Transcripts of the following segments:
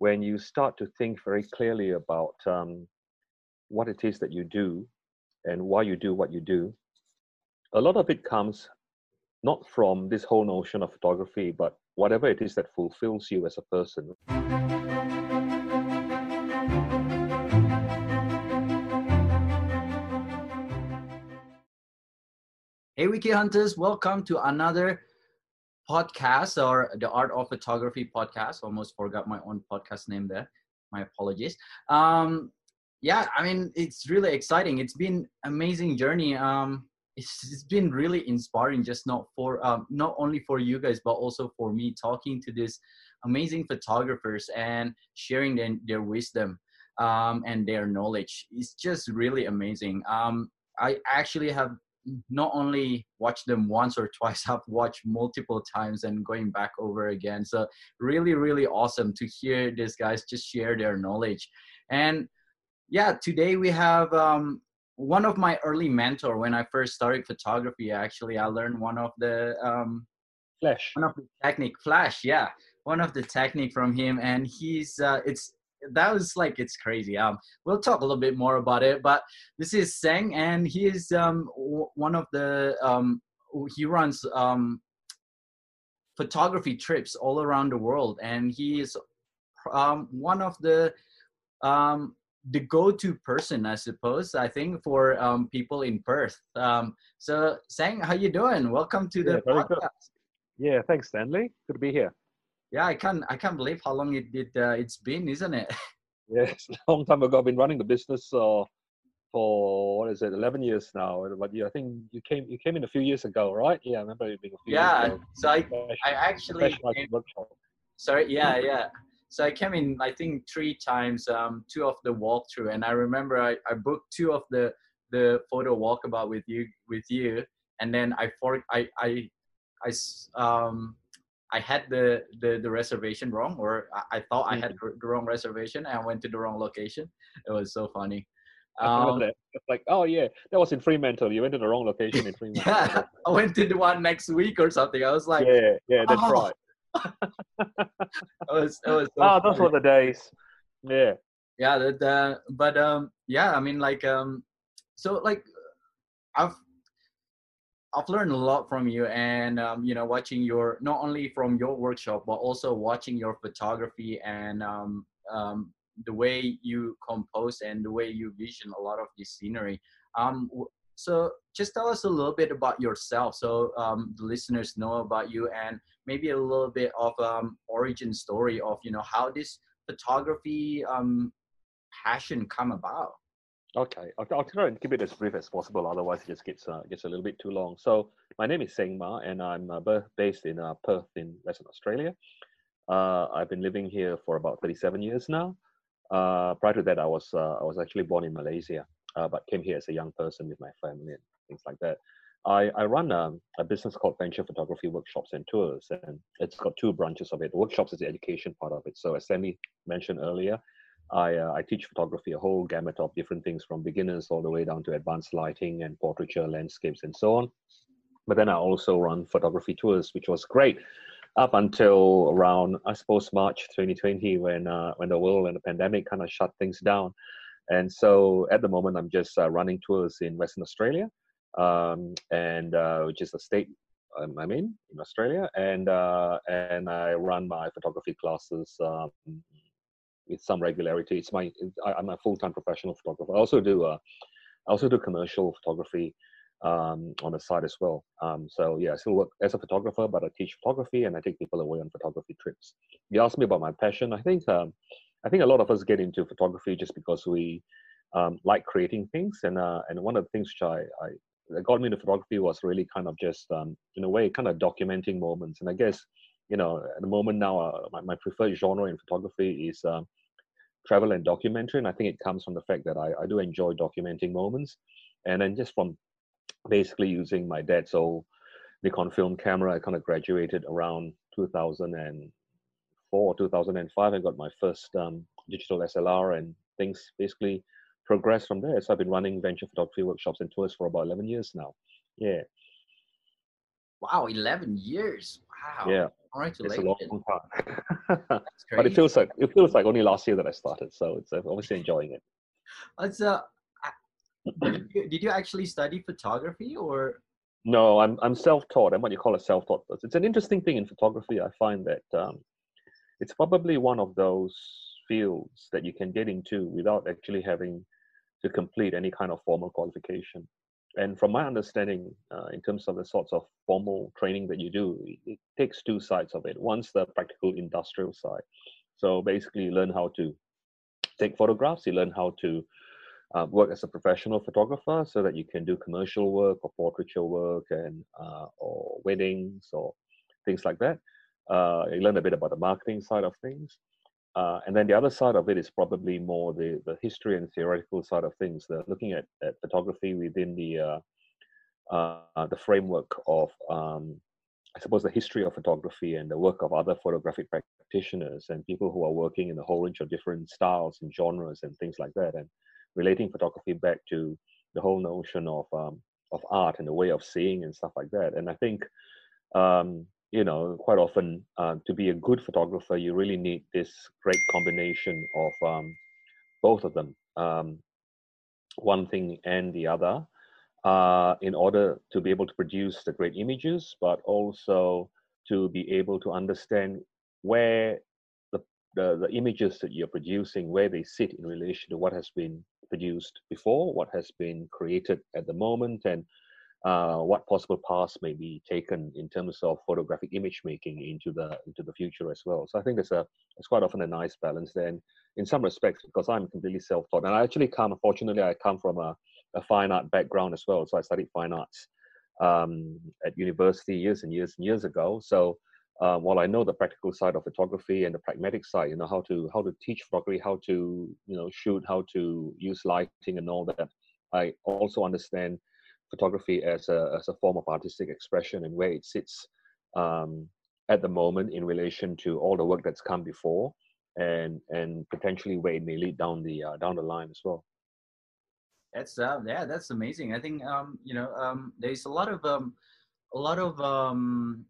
when you start to think very clearly about um, what it is that you do and why you do what you do, a lot of it comes not from this whole notion of photography, but whatever it is that fulfills you as a person. Hey, Wicked Hunters, welcome to another podcast or the Art of Photography podcast. Almost forgot my own podcast name there. My apologies. Um, yeah, I mean, it's really exciting. It's been amazing journey. Um, it's, it's been really inspiring, just not for um, not only for you guys, but also for me talking to these amazing photographers and sharing their, their wisdom um, and their knowledge. It's just really amazing. Um, I actually have not only watch them once or twice i've watched multiple times and going back over again. So really really awesome to hear these guys just share their knowledge. And yeah today we have um, one of my early mentor. When i first started photography actually i learned one of the um, flash. one of the technique flash yeah. One of the technique from him and he's uh, it's that was like it's crazy. Um, we'll talk a little bit more about it. But this is Seng, and he is um one of the um he runs um photography trips all around the world, and he is um one of the um the go-to person, I suppose. I think for um people in Perth. Um, so Seng, how you doing? Welcome to the yeah, podcast. Good. Yeah, thanks, Stanley. Good to be here yeah i can't i can't believe how long it did uh, it's been isn't it? Yes a long time ago. I've been running the business uh, for what is it 11 years now. But yeah i think you came you came in a few years ago right? Yeah i remember it being a few yeah years ago. so i i actually came, sorry yeah yeah. So i came in i think three times um two of the walkthrough. And i remember i, I booked two of the the photo walkabout with you with you. And then i for i i i um I had the, the, the reservation wrong, or I, I thought I had mm-hmm. the wrong reservation, and I went to the wrong location. It was so funny. Um, it's like, oh yeah, that was in Fremantle. You went to the wrong location in Fremantle. yeah, I went to the one next week or something. I was like, yeah, yeah, that's oh. right. it was, it was. So oh, those were the days. Yeah. Yeah, that. Uh, but um, yeah, I mean, like um, so like, I've I've learned a lot from you, and um, you know, watching your not only from your workshop, but also watching your photography and um, um, the way you compose and the way you vision a lot of this scenery. Um, so, just tell us a little bit about yourself, so um, the listeners know about you, and maybe a little bit of um, origin story of you know how this photography passion come about. Okay, I'll, I'll, try and keep it as brief as possible. Otherwise, it just gets uh, gets a little bit too long. So, my name is Seng Mah, and I'm uh, based in uh, Perth, in Western Australia. Uh, I've been living here for about 37 years now. Uh, prior to that, I was uh, I was actually born in Malaysia, but came here as a young person with my family and things like that. I, I run a, um, a business called Venture Photography Workshops and Tours, and it's got two branches of it. Workshops is the education part of it. So, as Sammy mentioned earlier, I, uh, I teach photography, a whole gamut of different things from beginners all the way down to advanced lighting and portraiture, landscapes, and so on. But then I also run photography tours, which was great up until around, I suppose, March 2020, when uh, when the world and the pandemic kind of shut things down. And so at the moment, I'm just uh, running tours in Western Australia, um, and uh, which is the state um, I'm in in Australia, and uh, and I run my photography classes um, with some regularity. It's my I, am a full time professional photographer. I also do uh, I also do commercial photography um, on the side as well. Um, so yeah, I still work as a photographer, but I teach photography and I take people away on photography trips. You asked me about my passion. I think um, I think a lot of us get into photography just because we um, like creating things, and uh, and one of the things which I, I that got me into photography was really kind of just um, in a way kind of documenting moments. And I guess you know at the moment now uh, my, my preferred genre in photography is um, travel and documentary. And I think it comes from the fact that I, I do enjoy documenting moments. And then just from basically using my dad's old Nikon film camera, I kind of graduated around 2004, 2005. and got my first um, digital SLR and things basically progressed from there. So I've been running venture photography workshops and tours for about 11 years now. Yeah. Wow, 11 years. Wow. Yeah. Congratulations. It's a long time. but it feels like it feels like only last year that I started, so it's I'm obviously enjoying it. It's uh, did you, did you actually study photography or? No, I'm I'm self-taught. I'm what you call a self-taught person. It's an interesting thing in photography. I find that um, it's probably one of those fields that you can get into without actually having to complete any kind of formal qualification. And from my understanding, uh, in terms of the sorts of formal training that you do, it, takes two sides of it. One's the practical industrial side. So basically, you learn how to take photographs, you learn how to uh, work as a professional photographer so that you can do commercial work or portraiture work and uh, or weddings or things like that. Uh, you learn a bit about the marketing side of things. Uh, and then the other side of it is probably more the, the history and theoretical side of things. They're looking at, at photography within the uh, uh, the framework of, um, I suppose, the history of photography and the work of other photographic practitioners and people who are working in a whole range of different styles and genres and things like that, and relating photography back to the whole notion of um, of art and the way of seeing and stuff like that. And I think um, you know, quite often uh, to be a good photographer, you really need this great combination of um, both of them, um, one thing and the other, uh, in order to be able to produce the great images, but also to be able to understand where the, the, the images that you're producing, where they sit in relation to what has been produced before, what has been created at the moment, and uh, what possible paths may be taken in terms of photographic image making into the into the future as well. So I think there's a it's quite often a nice balance then in some respects because I'm completely self-taught and I actually come fortunately I come from a, a fine art background as well. So I studied fine arts um, at university years and years and years ago. So uh, while I know the practical side of photography and the pragmatic side, you know how to how to teach photography, how to you know shoot, how to use lighting and all that. I also understand photography as a, as a form of artistic expression and where it sits um, at the moment in relation to all the work that's come before and and potentially where it may lead down the uh, down the line as well. That's uh, yeah that's amazing. I think um, you know um, there's a lot of um, a lot of um,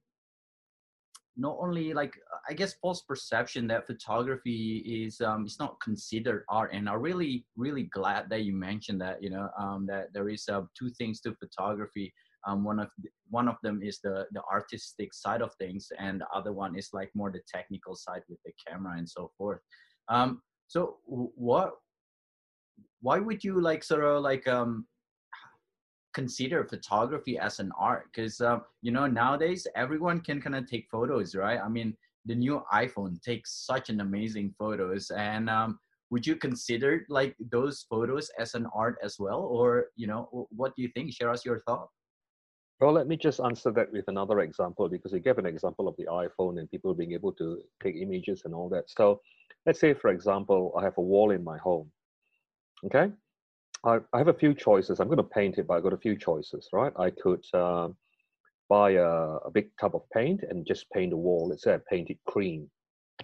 not only like I guess false perception that photography is um is not considered art and I'm really really glad that you mentioned that you know um that there is uh, two things to photography. Um one of the, one of them is the the artistic side of things and the other one is like more the technical side with the camera and so forth. Um so what why would you like sort of like um consider photography as an art because um, you know nowadays everyone can kind of take photos right? I mean the new iphone takes such an amazing photos and um, would you consider like those photos as an art as well? Or you know what do you think? Share us your thought. Well let me just answer that with another example because you gave an example of the iphone and people being able to take images and all that. So let's say for example i have a wall in my home okay I, I have a few choices. I'm going to paint it, but I've got a few choices, right? I could uh, buy a, a, big tub of paint and just paint the wall. Let's say I paint it cream,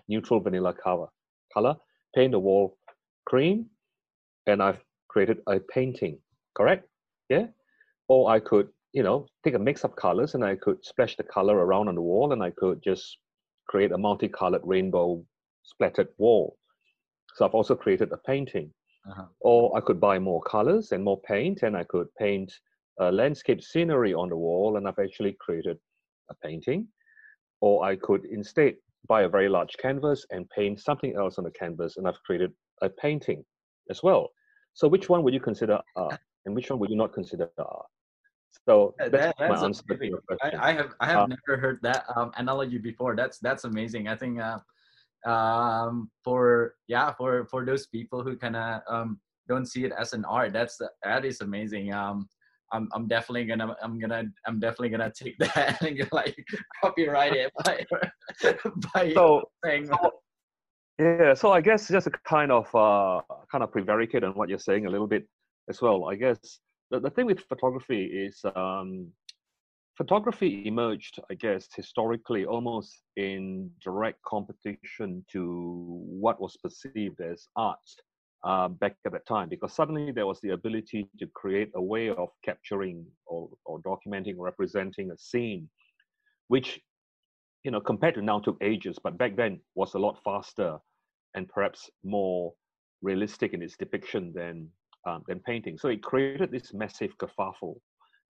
neutral vanilla color, color, paint the wall cream, and I've created a painting, correct? Yeah? Or I could, you know, take a mix of colors and I could splash the color around on the wall and I could just create a multicolored rainbow splattered wall. So I've also created a painting. Uh-huh. Or I could buy more colors and more paint, and I could paint a landscape scenery on the wall, and I've actually created a painting. Or I could instead buy a very large canvas and paint something else on the canvas, and I've created a painting as well. So, which one would you consider art, and which one would you not consider art? So that's, that, that's my answer. I, I, have I have uh, never heard that um, analogy before. That's that's amazing. I think uh, um, for yeah for for those people who kind of um, don't see it as an art that's that is amazing. Um, I'm, I'm definitely gonna I'm gonna I'm definitely gonna take that and get like copyright it by by so, saying so, yeah so I guess just a kind of uh kind of prevaricate on what you're saying a little bit as well I guess the, the thing with photography is um photography emerged, I guess, historically almost in direct competition to what was perceived as art uh, back at that time, because suddenly there was the ability to create a way of capturing or, or documenting, or representing a scene, which you know, compared to now took ages, but back then was a lot faster and perhaps more realistic in its depiction than um, than painting. So it created this massive kerfuffle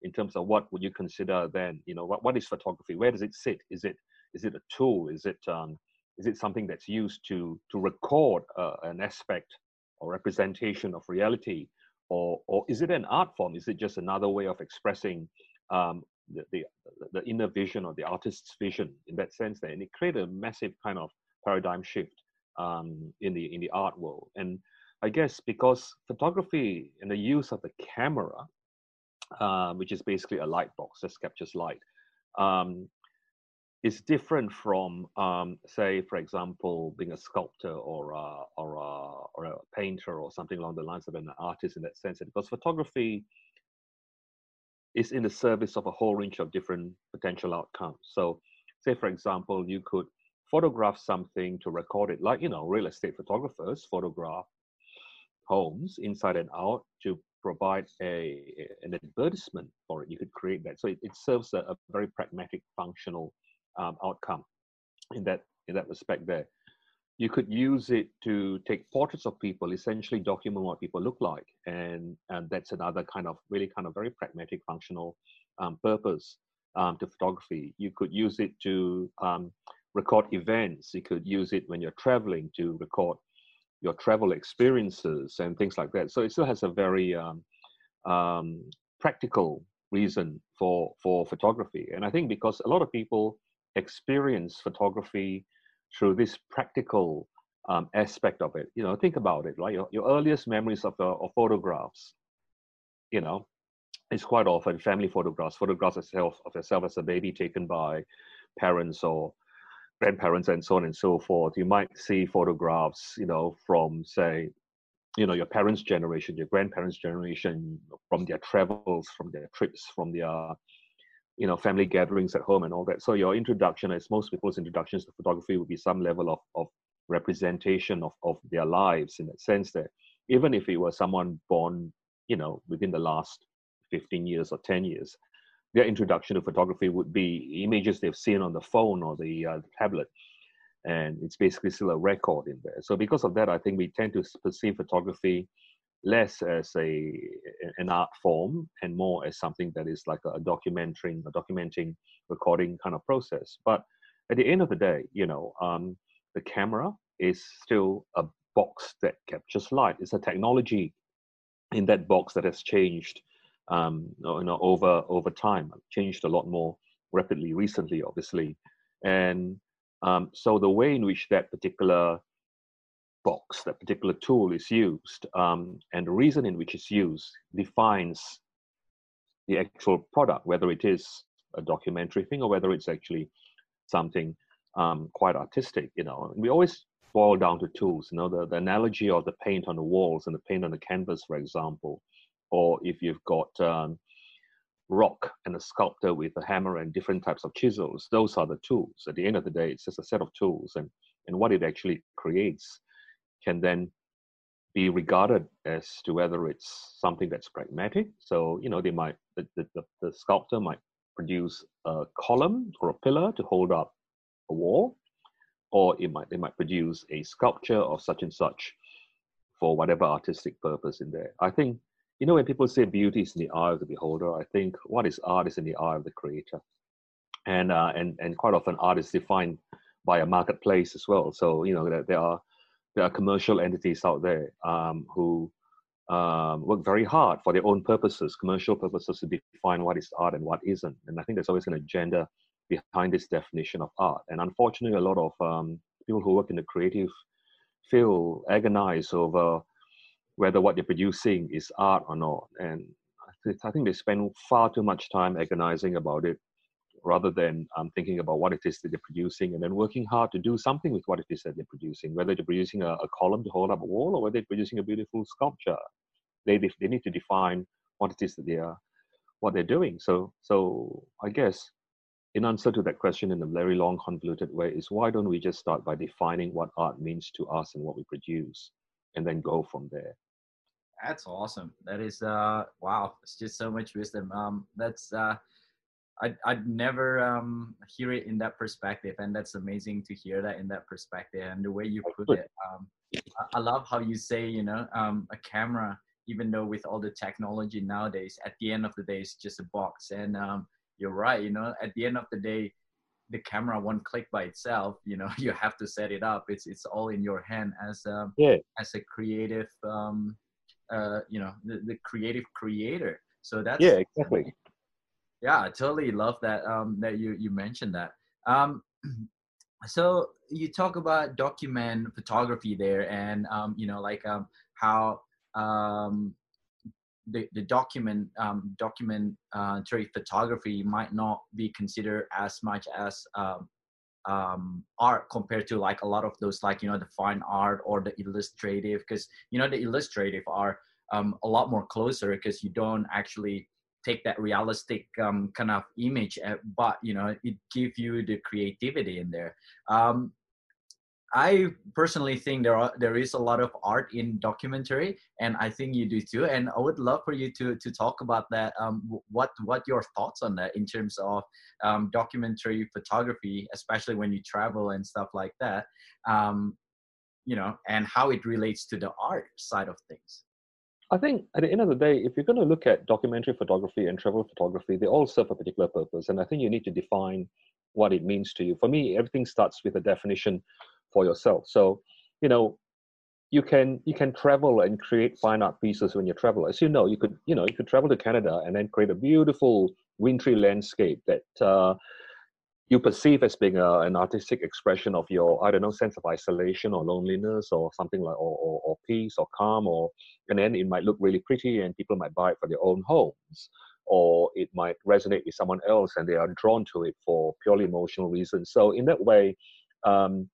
in terms of what would you consider then, you know, what, what is photography? Where does it sit? Is it is it a tool? Is it um, is it something that's used to to record uh, an aspect or representation of reality, or or is it an art form? Is it just another way of expressing um, the, the, the inner vision or the artist's vision in that sense? There, and it created a massive kind of paradigm shift um, in the in the art world. And I guess because photography and the use of the camera, uh, which is basically a light box that captures light, um, is different from, um, say, for example, being a sculptor or a, or a, or a painter or something along the lines of an artist in that sense. Because photography is in the service of a whole range of different potential outcomes. So, say, for example, you could photograph something to record it, like, you know, real estate photographers photograph homes inside and out to provide a, an advertisement for it. You could create that. So it, it serves a, a, very pragmatic, functional um, outcome in that in that respect there. You could use it to take portraits of people, essentially document what people look like, and and that's another kind of really kind of very pragmatic, functional um, purpose um, to photography. You could use it to um, record events. You could use it when you're traveling to record your travel experiences and things like that. So it still has a very um, um, practical reason for for photography. And I think because a lot of people experience photography through this practical um, aspect of it. You know, think about it. Like your, your earliest memories of, of photographs, you know, it's quite often family photographs, photographs of yourself, of yourself as a baby taken by parents or grandparents and so on and so forth. You might see photographs, you know, from say, you know, your parents' generation, your grandparents' generation, from their travels, from their trips, from their, you know, family gatherings at home and all that. So your introduction, as most people's introductions to photography, would be some level of, of representation of, of their lives in that sense that even if it was someone born, you know, within the last 15 years or 10 years, their introduction to photography would be images they've seen on the phone or the, uh, tablet. And it's basically still a record in there. So because of that, I think we tend to perceive photography less as a an art form and more as something that is like a documenting, a documenting, recording kind of process. But at the end of the day, you know, um, the camera is still a box that captures light. It's a technology in that box that has changed um, you know, over over time. Changed a lot more rapidly recently, obviously, and um, so the way in which that particular box, that particular tool is used, um, and the reason in which it's used defines the actual product, whether it is a documentary thing or whether it's actually something um, quite artistic. You know, we always boil down to tools. You know, the, the analogy of the paint on the walls and the paint on the canvas, for example or if you've got um, rock and a sculptor with a hammer and different types of chisels, those are the tools. At the end of the day, it's just a set of tools, and and what it actually creates can then be regarded as to whether it's something that's pragmatic. So you know, they might the, the, the sculptor might produce a column or a pillar to hold up a wall, or it might they might produce a sculpture of such and such for whatever artistic purpose in there. I think you know, when people say beauty is in the eye of the beholder, I think what is art is in the eye of the creator. And, uh, and, and quite often art is defined by a marketplace as well. So, you know, there, are, there are commercial entities out there um, who um, work very hard for their own purposes, commercial purposes to define what is art and what isn't. And I think there's always an agenda behind this definition of art. And unfortunately, a lot of um, people who work in the creative field agonize over whether what they're producing is art or not. And I think they spend far too much time agonizing about it rather than um, thinking about what it is that they're producing and then working hard to do something with what it is that they're producing, whether they're producing a, a column to hold up a wall or whether they're producing a beautiful sculpture. They, they, need to define what it is that they are, what they're doing. So, so I guess in answer to that question in a very long, convoluted way is why don't we just start by defining what art means to us and what we produce and then go from there? That's awesome. That is uh wow. It's just so much wisdom. Um that's uh I'd, I'd never um, hear it in that perspective, and that's amazing to hear that in that perspective and the way you put it. Um, I, I love how you say, you know, um, a camera, even though with all the technology nowadays, at the end of the day, it's just a box. And um, you're right, you know, at the end of the day, the camera won't click by itself, you know, you have to set it up. It's it's all in your hand as a yeah. as a creative, um, uh, you know, the, the creative creator. So that's yeah, exactly yeah i totally love that um that you you mentioned that um so you talk about document photography there and um you know like um how um the, the document um documentary uh, photography might not be considered as much as um um, art compared to like a lot of those like you know the fine art or the illustrative because you know the illustrative are um, a lot more closer because you don't actually take that realistic um, kind of image, uh, but you know it gives you the creativity in there. Um, I personally think there are there is a lot of art in documentary, and I think you do too. And I would love for you to to talk about that. Um, what what your thoughts on that in terms of um, documentary photography, especially when you travel and stuff like that. Um, you know, and how it relates to the art side of things. I think at the end of the day, if you're going to look at documentary photography and travel photography, they all serve a particular purpose. And I think you need to define what it means to you. For me, everything starts with a definition for yourself. So, you know, you can you can travel and create fine art pieces when you travel. As you know, you could you know you could travel to Canada and then create a beautiful wintry landscape that uh, you perceive as being a, an artistic expression of your i don't know sense of isolation or loneliness or something like or, or, or, peace or calm or and then it might look really pretty and people might buy it for their own homes or it might resonate with someone else and they are drawn to it for purely emotional reasons so in that way um,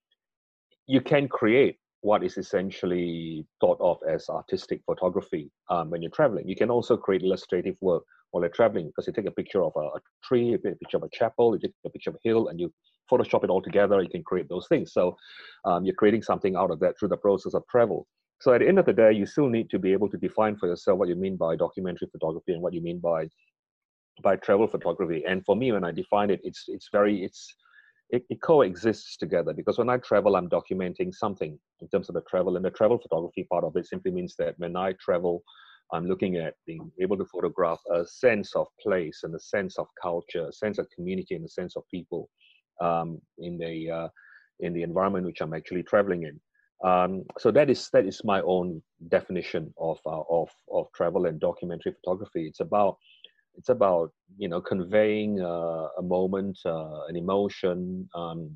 you can create what is essentially thought of as artistic photography um, when you're traveling. You can also create illustrative work while you're traveling because you take a picture of a, a, tree, you take a picture of a chapel, you take a picture of a hill, and you Photoshop it all together. You can create those things. So um, you're creating something out of that through the process of travel. So at the end of the day, you still need to be able to define for yourself what you mean by documentary photography and what you mean by by travel photography. And for me, when I define it, it's it's very it's it, it, coexists together because when I travel, I'm documenting something in terms of the travel. And the travel photography part of it simply means that when I travel, I'm looking at being able to photograph a sense of place and a sense of culture, a sense of community, and a sense of people um, in the uh, in the environment which I'm actually traveling in. Um, so that is that is my own definition of uh, of of travel and documentary photography. It's about it's about you know conveying uh, a moment, uh, an emotion, um,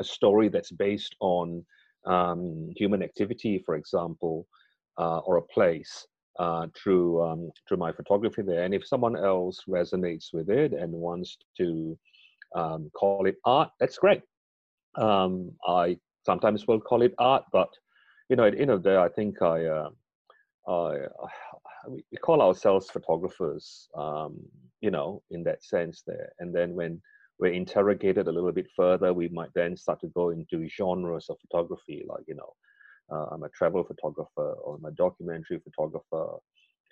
a story that's based on um, human activity, for example, uh, or a place uh, through um, through my photography there. And if someone else resonates with it and wants to um, call it art, that's great. Um, I sometimes will call it art, but you know, at the end of the day, I think I. Uh, we, call ourselves photographers, um, you know, in that sense there. And then when we're interrogated a little bit further, we might then start to go into genres of photography, like, you know, uh, I'm a travel photographer or I'm a documentary photographer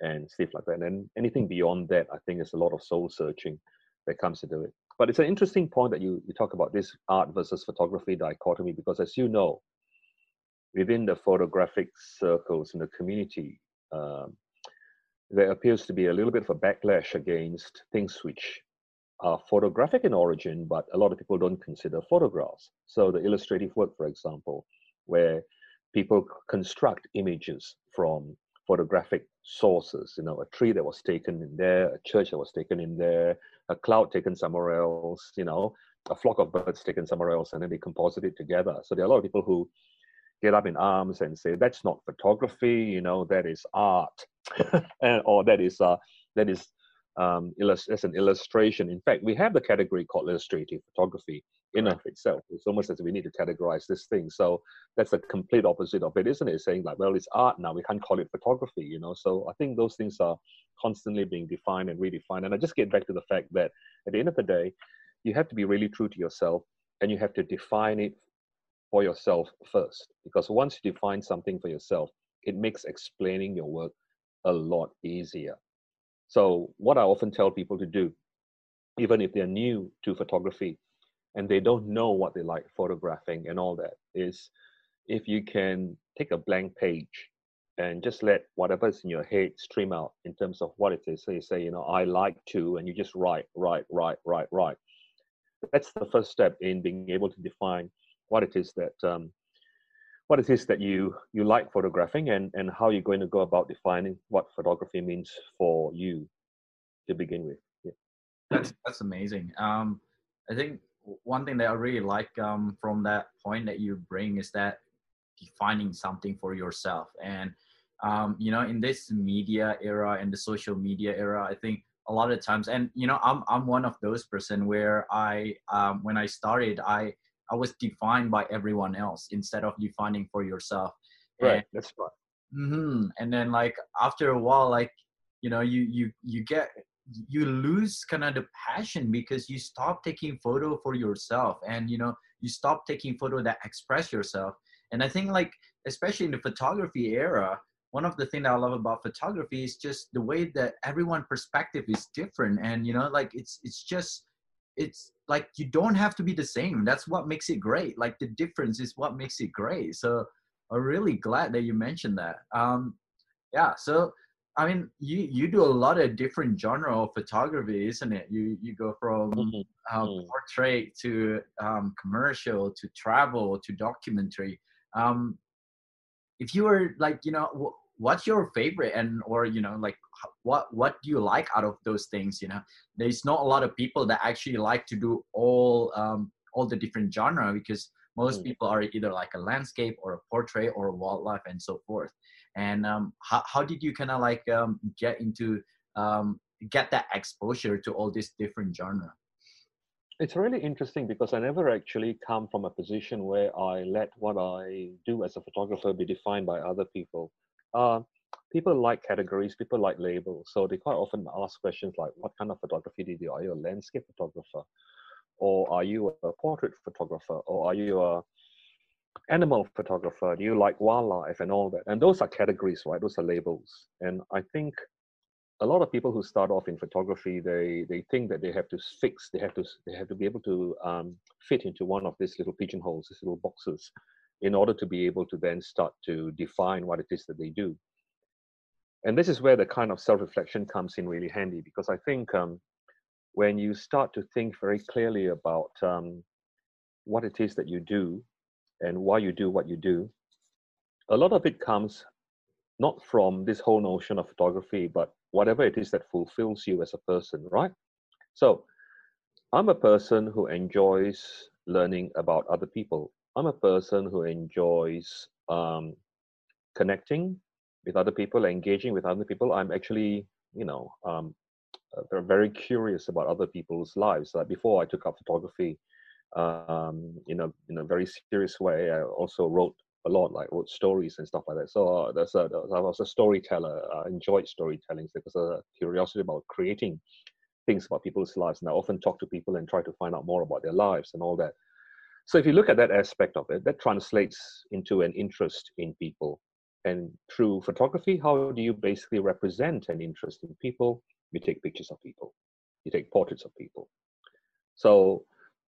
and stuff like that. And anything beyond that, I think is a lot of soul searching that comes into it. But it's an interesting point that you, you talk about this art versus photography dichotomy, because as you know, within the photographic circles in the community, um, there appears to be a little bit of a backlash against things which are photographic in origin, but a lot of people don't consider photographs. So the illustrative work, for example, where people construct images from photographic sources, you know, a tree that was taken in there, a church that was taken in there, a cloud taken somewhere else, you know, a flock of birds taken somewhere else, and then they composite it together. So there are a lot of people who get up in arms and say that's not photography you know that is art. And or that is uh that is um illust- as an illustration. In fact we have the category called illustrative photography in of itself. It's almost as we need to categorize this thing. So that's the complete opposite of it isn't it? Saying like well it's art now we can't call it photography you know? So i think those things are constantly being defined and redefined. And i just get back to the fact that at the end of the day you have to be really true to yourself and you have to define it for yourself first. Because once you define something for yourself, it makes explaining your work a lot easier. So, what I often tell people to do even if they're new to photography and they don't know what they like photographing and all that, is if you can take a blank page and just let whatever's in your head stream out in terms of what it is. So you say, you know, I like to, and you just write, write, write, write, write. That's the first step in being able to define what it is that um, what it is that you you like photographing and and how you're going to go about defining what photography means for you to begin with. Yeah. That's that's amazing. Um, I think one thing that I really like um, from that point that you bring is that defining something for yourself and um, you know in this media era and the social media era i think a lot of times and you know i'm i'm one of those person where i um, when i started i i was defined by everyone else instead of defining for yourself. Right and, that's right mm-hmm, and then like after a while like you know you you you get you lose kind of the passion because you stop taking photo for yourself and you know you stop taking photo that express yourself. And i think like especially in the photography era one of the things I love about photography is just the way that everyone perspective is different and you know like it's it's just it's like you don't have to be the same. That's what makes it great. Like the difference is what makes it great. So i'm really glad that you mentioned that. Um yeah so i mean you you do a lot of different genre of photography isn't it? You you go from mm-hmm. uh, mm. portrait to um, commercial to travel to documentary. Um if you were like you know what's your favorite and or you know like what what do you like out of those things you know? There's not a lot of people that actually like to do all um all the different genre because most mm. people are either like a landscape or a portrait or a wildlife and so forth. And um how, how did you kind of like um get into um get that exposure to all these different genre? It's really interesting because I never actually come from a position where I let what I do as a photographer be defined by other people uh, people like categories, people like labels. So they quite often ask questions like, what kind of photography do you do? Are you a landscape photographer? Or are you a portrait photographer? Or are you a animal photographer? Do you like wildlife and all that? And those are categories, right? Those are labels. And I think a lot of people who start off in photography, they they think that they have to fix, they have to they have to be able to um, fit into one of these little pigeonholes, these little boxes in order to be able to then start to define what it is that they do. And this is where the kind of self reflection comes in really handy because I think um, when you start to think very clearly about um, what it is that you do and why you do what you do, a lot of it comes not from this whole notion of photography, but whatever it is that fulfills you as a person, right? So I'm a person who enjoys learning about other people. I'm a person who enjoys um, connecting with other people, engaging with other people. I'm actually, you know, um, uh, very curious about other people's lives. Like before I took up photography, um, in a in a very serious way, I also wrote a lot, like wrote stories and stuff like that. So uh, there's a, I was a storyteller. I enjoyed storytelling because of a curiosity about creating things about people's lives, and I often talk to people and try to find out more about their lives and all that. So if you look at that aspect of it, that translates into an interest in people. And through photography, how do you basically represent an interest in people? You take pictures of people, you take portraits of people. So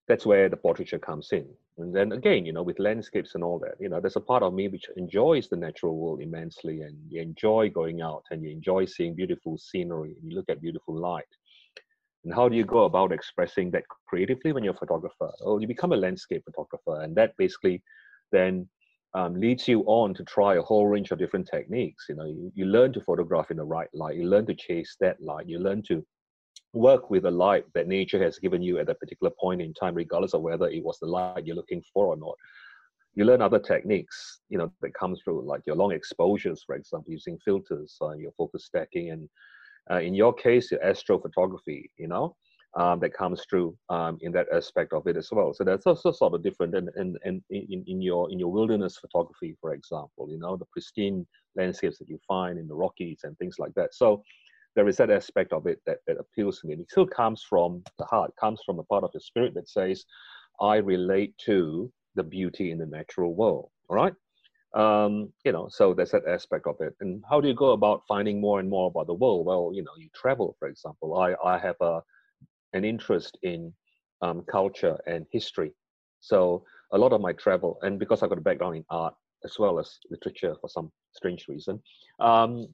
that's where the portraiture comes in. And then again, you know, with landscapes and all that, you know, there's a part of me which enjoys the natural world immensely and you enjoy going out and you enjoy seeing beautiful scenery and you look at beautiful light. And how do you go about expressing that creatively when you're a photographer? Well, you become a landscape photographer, and that basically then um, leads you on to try a whole range of different techniques. You know, you, you learn to photograph in the right light, you learn to chase that light, you learn to work with the light that nature has given you at a particular point in time, regardless of whether it was the light you're looking for or not. You learn other techniques, you know, that comes through, like your long exposures, for example, using filters, uh, your focus stacking, and uh, in your case, your astrophotography, you know, um, that comes through um, in that aspect of it as well. So that's also sort of different in, in, in, in, in your in your wilderness photography, for example, you know, the pristine landscapes that you find in the Rockies and things like that. So there is that aspect of it that, that appeals to me. And it still comes from the heart, comes from a part of the spirit that says, I relate to the beauty in the natural world. All right um, you know so there's that aspect of it and how do you go about finding more and more about the world well you know you travel for example i i have a an interest in um, culture and history. So a lot of my travel, and because I've got a background in art as well as literature for some strange reason, um,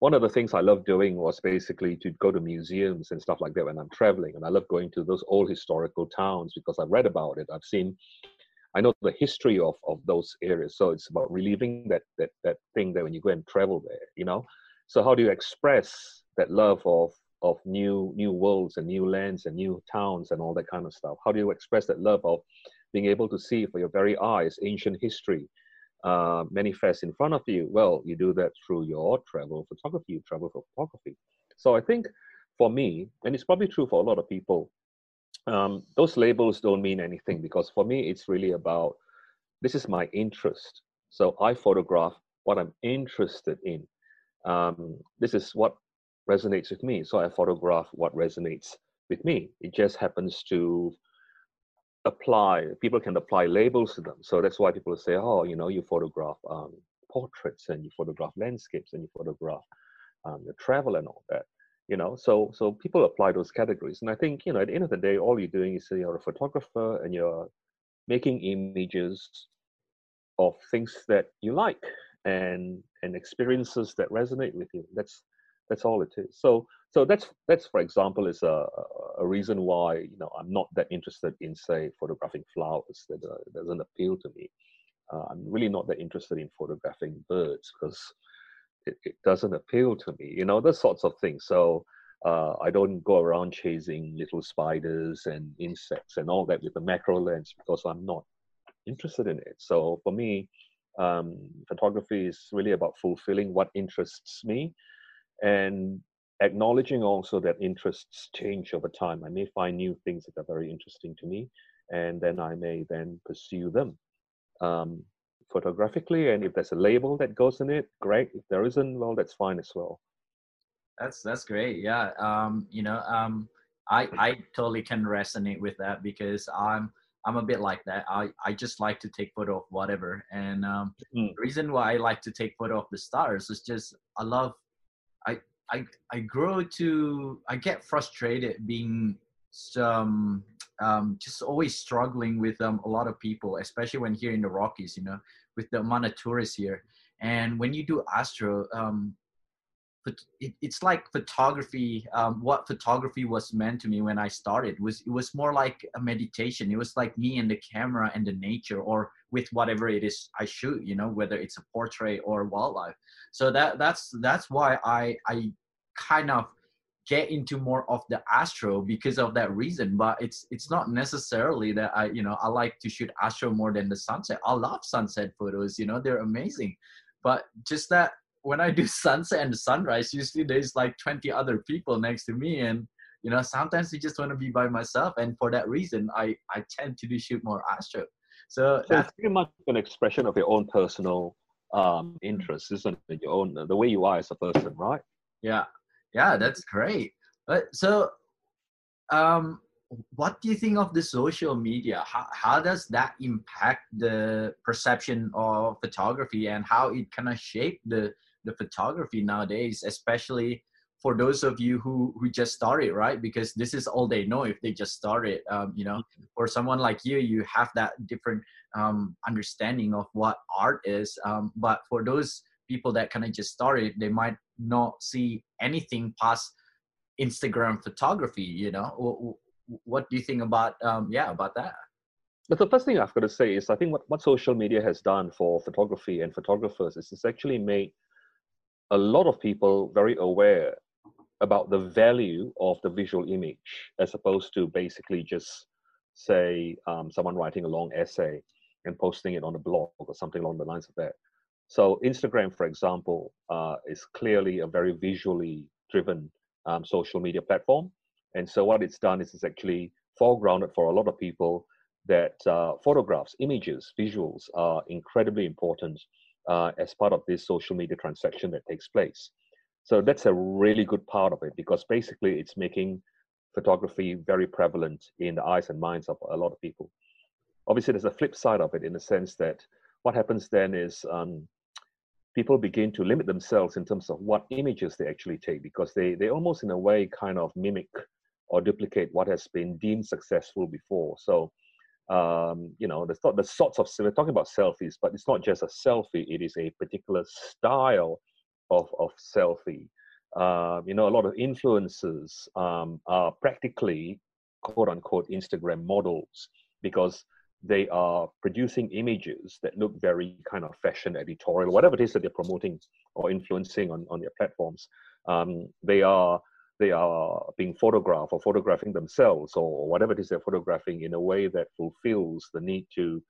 one of the things I love doing was basically to go to museums and stuff like that when I'm traveling. And I love going to those old historical towns because I've read about it. I've seen, I know the history of, of those areas. So it's about relieving that, that, that thing that when you go and travel there, you know? So how do you express that love of, of new, new worlds and new lands and new towns and all that kind of stuff? How do you express that love of being able to see for your very eyes ancient history uh, manifest in front of you? Well, you do that through your travel photography, travel photography. So I think for me, and it's probably true for a lot of people, um, those labels don't mean anything because for me, it's really about this is my interest. So I photograph what I'm interested in. Um, this is what resonates with me. So I photograph what resonates with me. It just happens to apply people can apply labels to them so that's why people say oh you know you photograph um, portraits and you photograph landscapes and you photograph um, the travel and all that you know so so people apply those categories. And i think you know at the end of the day all you're doing is you're a photographer and you're making images of things that you like and and experiences that resonate with you. That's that's all it is. So so that's that's for example is a, a reason why you know i'm not that interested in say photographing flowers that uh, doesn't appeal to me. Uh, i'm really not that interested in photographing birds because it, it, doesn't appeal to me you know those sorts of things. So uh, i don't go around chasing little spiders and insects and all that with a macro lens because i'm not interested in it. So for me um, photography is really about fulfilling what interests me and acknowledging also that interests change over time. I may find new things that are very interesting to me, and then I may then pursue them. Um, photographically. And if there's a label that goes in it, great. If there isn't, well, that's fine as well. That's that's great. Yeah. Um, you know, um, I I totally can resonate with that because I'm I'm a bit like that. I, I just like to take photo of whatever. And um, mm. the reason why I like to take photo of the stars is just I love I I I grow to I get frustrated being some um, just always struggling with um, a lot of people, especially when here in the Rockies, you know, with the amount of tourists here. And when you do astro, um, it, it's like photography. Um, what photography was meant to me when I started was it was more like a meditation. It was like me and the camera and the nature, or with whatever it is I shoot. You know, whether it's a portrait or wildlife. So that that's that's why I I kind of get into more of the astro because of that reason but it's it's not necessarily that i you know i like to shoot astro more than the sunset. I love sunset photos you know they're amazing. But just that when i do sunset and sunrise usually there's like 20 other people next to me and you know sometimes i just want to be by myself and for that reason i i tend to do shoot more astro. So, so that's pretty much an expression of your own personal um interests isn't it? Your own the way you are as a person right? Yeah yeah that's great. But so um what do you think of the social media? How, how does that impact the perception of photography and how it kind of shape the the photography nowadays especially for those of you who who just started right? Because this is all they know if they just started um, you know? Mm-hmm. for someone like you you have that different um, understanding of what art is um, but for those people that kind of just started they might not see anything past instagram photography you know what do you think about um, yeah about that but the first thing I've got to say is I think what, what social media has done for photography and photographers is it's actually made a lot of people very aware about the value of the visual image as opposed to basically just say um, someone writing a long essay and posting it on a blog or something along the lines of that. So Instagram, for example, uh, is clearly a very visually driven um, social media platform. And so what it's done is it's actually foregrounded for a lot of people that uh, photographs, images, visuals are incredibly important uh, as part of this social media transaction that takes place. So that's a really good part of it because basically it's making photography very prevalent in the eyes and minds of a lot of people. Obviously, there's a flip side of it in the sense that what happens then is um, people begin to limit themselves in terms of what images they actually take because they, they almost in a way kind of mimic or duplicate what has been deemed successful before. So, um, you know, the, the sorts of, we're talking about selfies, but it's not just a selfie, it is a particular style of, of selfie. Uh, you know, a lot of influencers um, are practically quote unquote Instagram models because they are producing images that look very kind of fashion editorial, whatever it is that they're promoting or influencing on, on their platforms. Um, they are they are being photographed or photographing themselves or whatever it is they're photographing in a way that fulfills the need to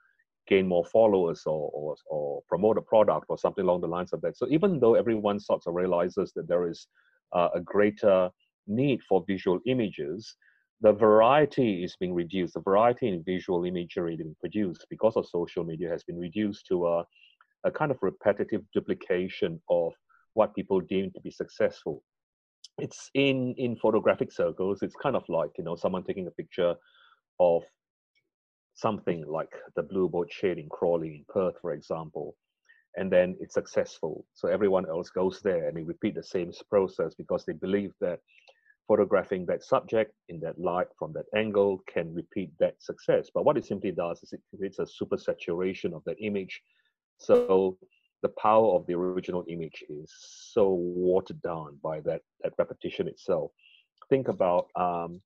gain more followers or, or, or promote a product or something along the lines of that. So even though everyone sort of realizes that there is uh, a greater need for visual images, the variety is being reduced. The variety in visual imagery being produced because of social media has been reduced to a, a kind of repetitive duplication of what people deem to be successful. It's in in photographic circles. It's kind of like you know someone taking a picture of something like the blue boat shed in Crawley in Perth, for example, and then it's successful. So everyone else goes there and they repeat the same process because they believe that photographing that subject in that light from that angle can repeat that success. But what it simply does is it creates a super saturation of that image. So the power of the original image is so watered down by that, that repetition itself. Think about um,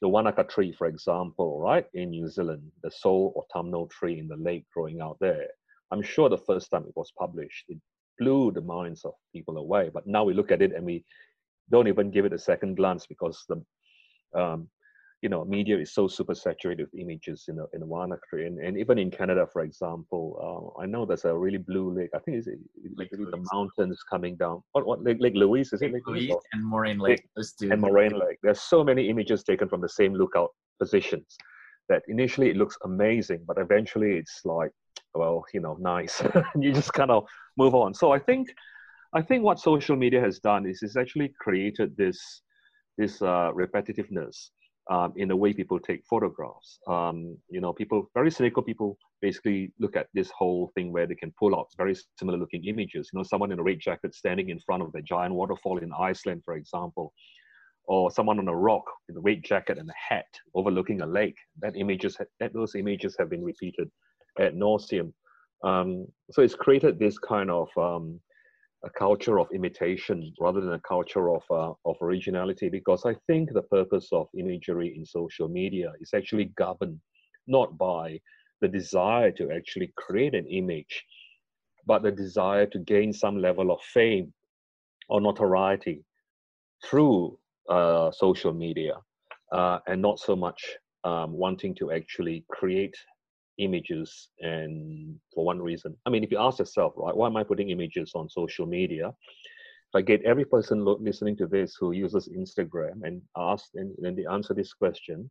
the Wanaka tree, for example, right, in New Zealand, the sole autumnal tree in the lake growing out there. I'm sure the first time it was published, it blew the minds of people away. But now we look at it and we don't even give it a second glance because the um, you know media is so super saturated with images in a, in Wanaka and, and even in Canada for example uh, I know there's a really blue lake. I think it's like the mountains coming down. What, what Lake, lake Louise is Lake it Lake Louise? And Moraine Lake, Lake. And Moraine Lake. There's so many images taken from the same lookout positions that initially it looks amazing but eventually it's like well you know nice. You just kind of move on. So I think I think what social media has done is it's actually created this this uh, repetitiveness um, in the way people take photographs. Um, you know, people very cynical people basically look at this whole thing where they can pull out very similar looking images. You know, someone in a red jacket standing in front of a giant waterfall in Iceland, for example, or someone on a rock in a red jacket and a hat overlooking a lake. That images that those images have been repeated ad nauseam. Um, so it's created this kind of um, a culture of imitation rather than a culture of uh, of originality because i think the purpose of imagery in social media is actually governed not by the desire to actually create an image but the desire to gain some level of fame or notoriety through uh, social media uh, and not so much um, wanting to actually create images and for one reason i mean if you ask yourself right why am i putting images on social media if i get every person lo- listening to this who uses instagram and ask and then they answer this question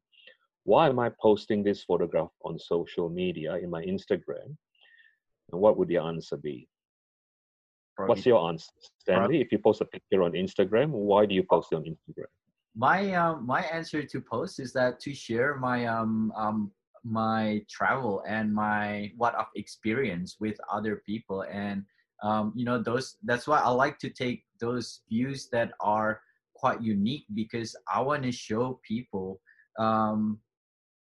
why am i posting this photograph on social media in my instagram and what would the answer be Probably. what's your answer stanley Probably. if you post a picture on instagram why do you post it on instagram my um, my answer to post is that to share my um, um, my travel and my what I've experienced with other people. And um, you know those that's why I like to take those views that are quite unique because I want to show people um,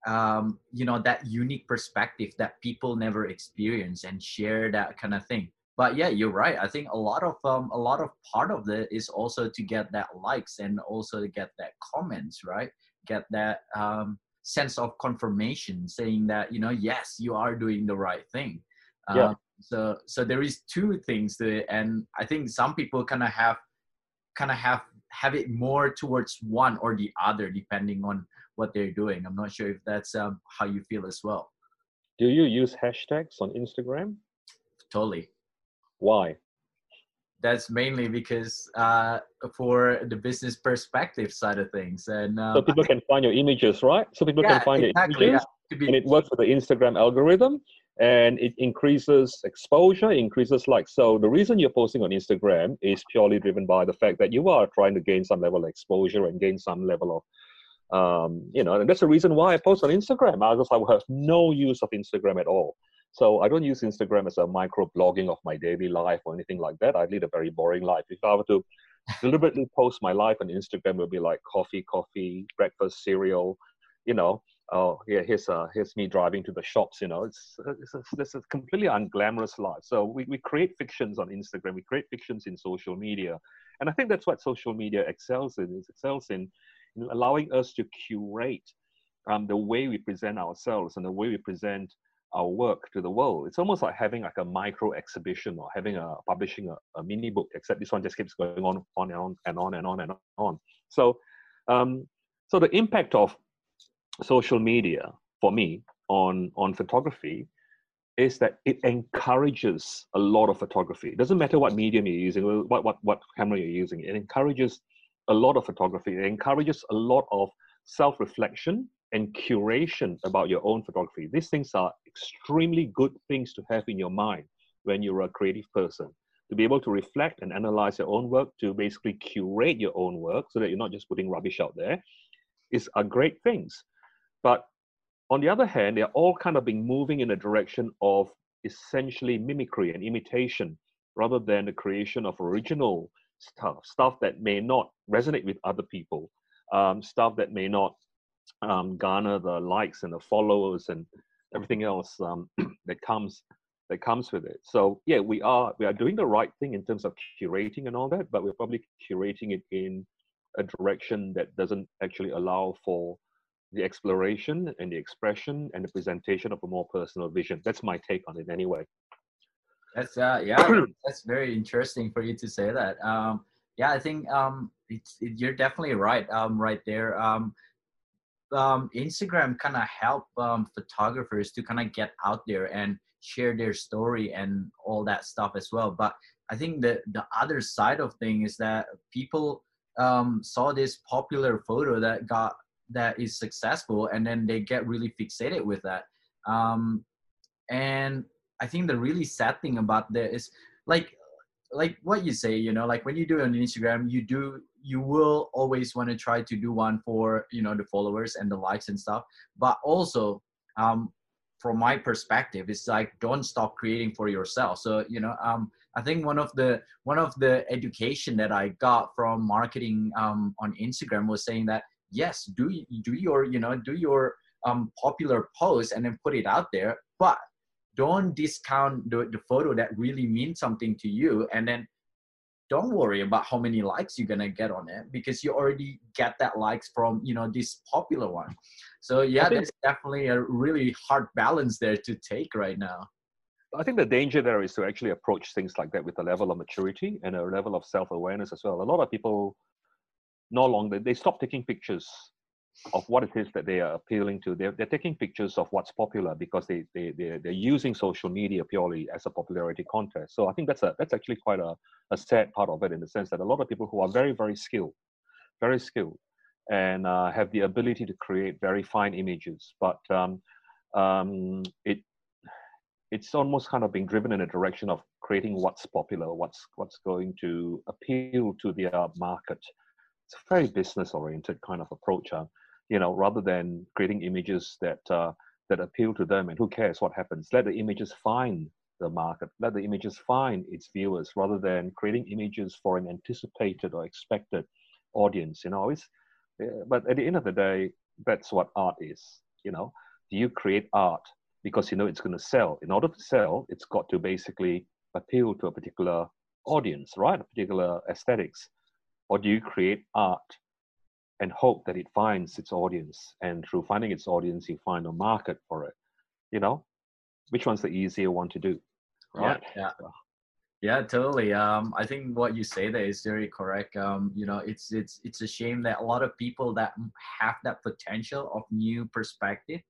um, you know that unique perspective that people never experience and share that kind of thing. But yeah you're right. I think a lot of um, a lot of part of it is also to get that likes and also to get that comments right? Get that um, sense of confirmation saying that you know yes you are doing the right thing. Yeah. Um, so so there is two things to it and i think some people kind of have kind of have have it more towards one or the other depending on what they're doing. I'm not sure if that's um, how you feel as well. Do you use hashtags on instagram? Totally. Why that's mainly because uh, for the business perspective side of things and um, so people can find your images right? So people yeah, can find exactly, your images yeah. and it works with the instagram algorithm and it increases exposure increases likes. So the reason you're posting on instagram is purely driven by the fact that you are trying to gain some level of exposure and gain some level of um, you know and that's the reason why i post on instagram. I just I have no use of instagram at all so I don't use Instagram as a micro blogging of my daily life or anything like that. I lead a very boring life. If I were to deliberately post my life on Instagram it would be like coffee, coffee, breakfast, cereal, you know. Oh, yeah, here's uh, here's me driving to the shops. You know, it's it's a, it's a completely unglamorous life. So we, we create fictions on Instagram. We create fictions in social media, and I think that's what social media excels in. It excels in, in allowing us to curate um, the way we present ourselves and the way we present our work to the world. It's almost like having like a micro exhibition or having a publishing a, a mini book, except this one just keeps going on, on and on and on and on and on. So, um, so the impact of social media for me on on photography is that it encourages a lot of photography. It doesn't matter what medium you're using, what what what camera you're using. It encourages a lot of photography. It encourages a lot of self-reflection and curation about your own photography. These things are extremely good things to have in your mind when you're a creative person. To be able to reflect and analyze your own work, to basically curate your own work so that you're not just putting rubbish out there, is are great things. But on the other hand, they're all kind of being moving in a direction of essentially mimicry and imitation rather than the creation of original stuff, stuff that may not resonate with other people, um, stuff that may not um, garner the likes and the followers and everything else um, that comes that comes with it. So yeah, we are we are doing the right thing in terms of curating and all that, but we're probably curating it in a direction that doesn't actually allow for the exploration and the expression and the presentation of a more personal vision. That's my take on it anyway. That's uh yeah, that's very interesting for you to say that. Um yeah, I think um it's it, you're definitely right um right there. Um um, Instagram kind of help um, photographers to kind of get out there and share their story and all that stuff as well. But I think the the other side of thing is that people um, saw this popular photo that got that is successful, and then they get really fixated with that. Um, and I think the really sad thing about that is like like what you say you know like when you do on instagram you do you will always want to try to do one for you know the followers and the likes and stuff. But also um from my perspective it's like don't stop creating for yourself. So you know um i think one of the one of the education that i got from marketing um on instagram was saying that yes do do your you know do your um popular post and then put it out there but don't discount the, the photo that really means something to you. And then don't worry about how many likes you're gonna get on it because you already get that likes from you know this popular one. So yeah that's definitely a really hard balance there to take right now. I think the danger there is to actually approach things like that with a level of maturity and a level of self-awareness as well. A lot of people no longer they stop taking pictures of what it is that they are appealing to. They're, they're taking pictures of what's popular because they, they, they're, they're using social media purely as a popularity contest. So I think that's, a, that's actually quite a, a sad part of it in the sense that a lot of people who are very, very skilled, very skilled, and uh, have the ability to create very fine images, but um, um, it, it's almost kind of being driven in a direction of creating what's popular, what's, what's going to appeal to the market. It's a very business oriented kind of approach. Huh? You know, rather than creating images that uh, that appeal to them. And who cares what happens? Let the images find the market. Let the images find its viewers, rather than creating images for an anticipated or expected audience. You know, it's, but at the end of the day, that's what art is. You know, do you create art because you know it's going to sell? In order to sell, it's got to basically appeal to a particular audience, right? A particular aesthetics. Or do you create art and hope that it finds its audience. And through finding its audience, you find a market for it. You know, which one's the easier one to do? Right. Yeah. yeah. Yeah, totally. Um, I think what you say there is very correct. Um, you know, it's it's it's a shame that a lot of people that have that potential of new perspective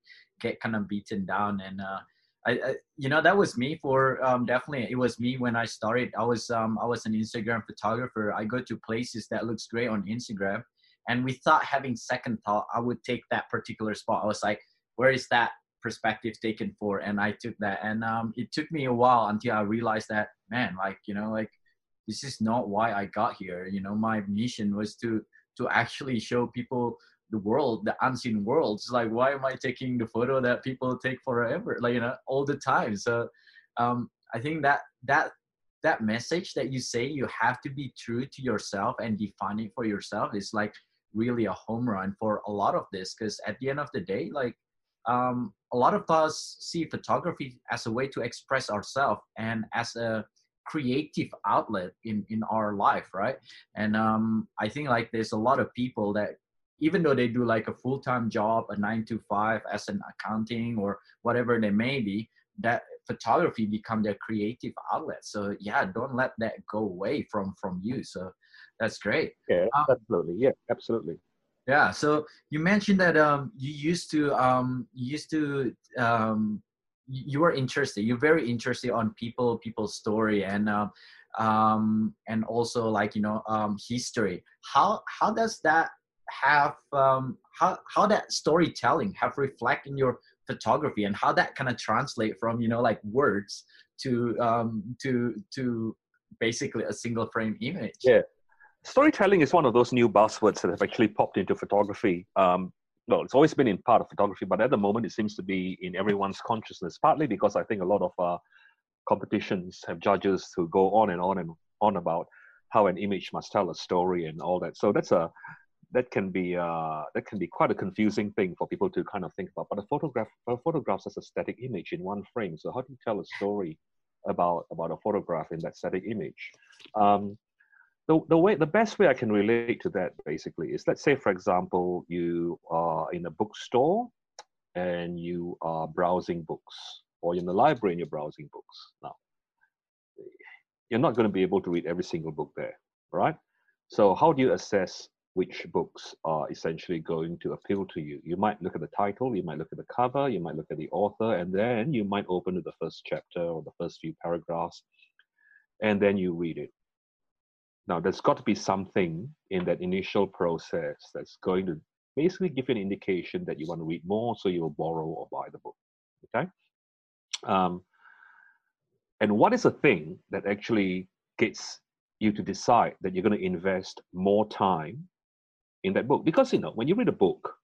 get kind of beaten down. And uh, I, I, you know, that was me for um, definitely. It was me when I started. I was um, I was an Instagram photographer. I go to places that looks great on Instagram, and without having second thought, I would take that particular spot. I was like, where is that perspective taken for? And I took that. And um, it took me a while until I realized that, man, like, you know, like this is not why I got here. You know, my mission was to to actually show people the world, the unseen world. It's Like, why am I taking the photo that people take forever, like you know, all the time? So, um, I think that that that message that you say you have to be true to yourself and define it for yourself is like really a home run for a lot of this because at the end of the day like um, a lot of us see photography as a way to express ourselves and as a creative outlet in in our life right? And um, i think like there's a lot of people that even though they do like a full-time job a nine to five as an accounting or whatever they may be that photography become their creative outlet. So yeah don't let that go away from from you. So that's great. Yeah um, absolutely. Yeah absolutely. Yeah so you mentioned that um you used to um you used to um you were interested you're very interested on people people's story and um um and also like you know um history. How how does that have um how how that storytelling have reflect in your photography and how that kind of translate from you know like words to um to to basically a single frame image? Yeah storytelling is one of those new buzzwords that have actually popped into photography um well it's always been in part of photography but at the moment it seems to be in everyone's consciousness partly because i think a lot of uh, competitions have judges who go on and on and on about how an image must tell a story and all that so that's a that can be uh, that can be quite a confusing thing for people to kind of think about. But a photograph, a photograph is a static image in one frame. So how do you tell a story about about a photograph in that static image? Um, the, the way the best way I can relate to that basically is let's say for example you are in a bookstore and you are browsing books or in the library and you're browsing books. Now you're not going to be able to read every single book there, right? So how do you assess which books are essentially going to appeal to you. You might look at the title, you might look at the cover, you might look at the author, and then you might open to the first chapter or the first few paragraphs, and then you read it. Now, there's got to be something in that initial process that's going to basically give you an indication that you want to read more, so you'll borrow or buy the book. Okay? Um, and what is a thing that actually gets you to decide that you're going to invest more time in that book because you know when you read a book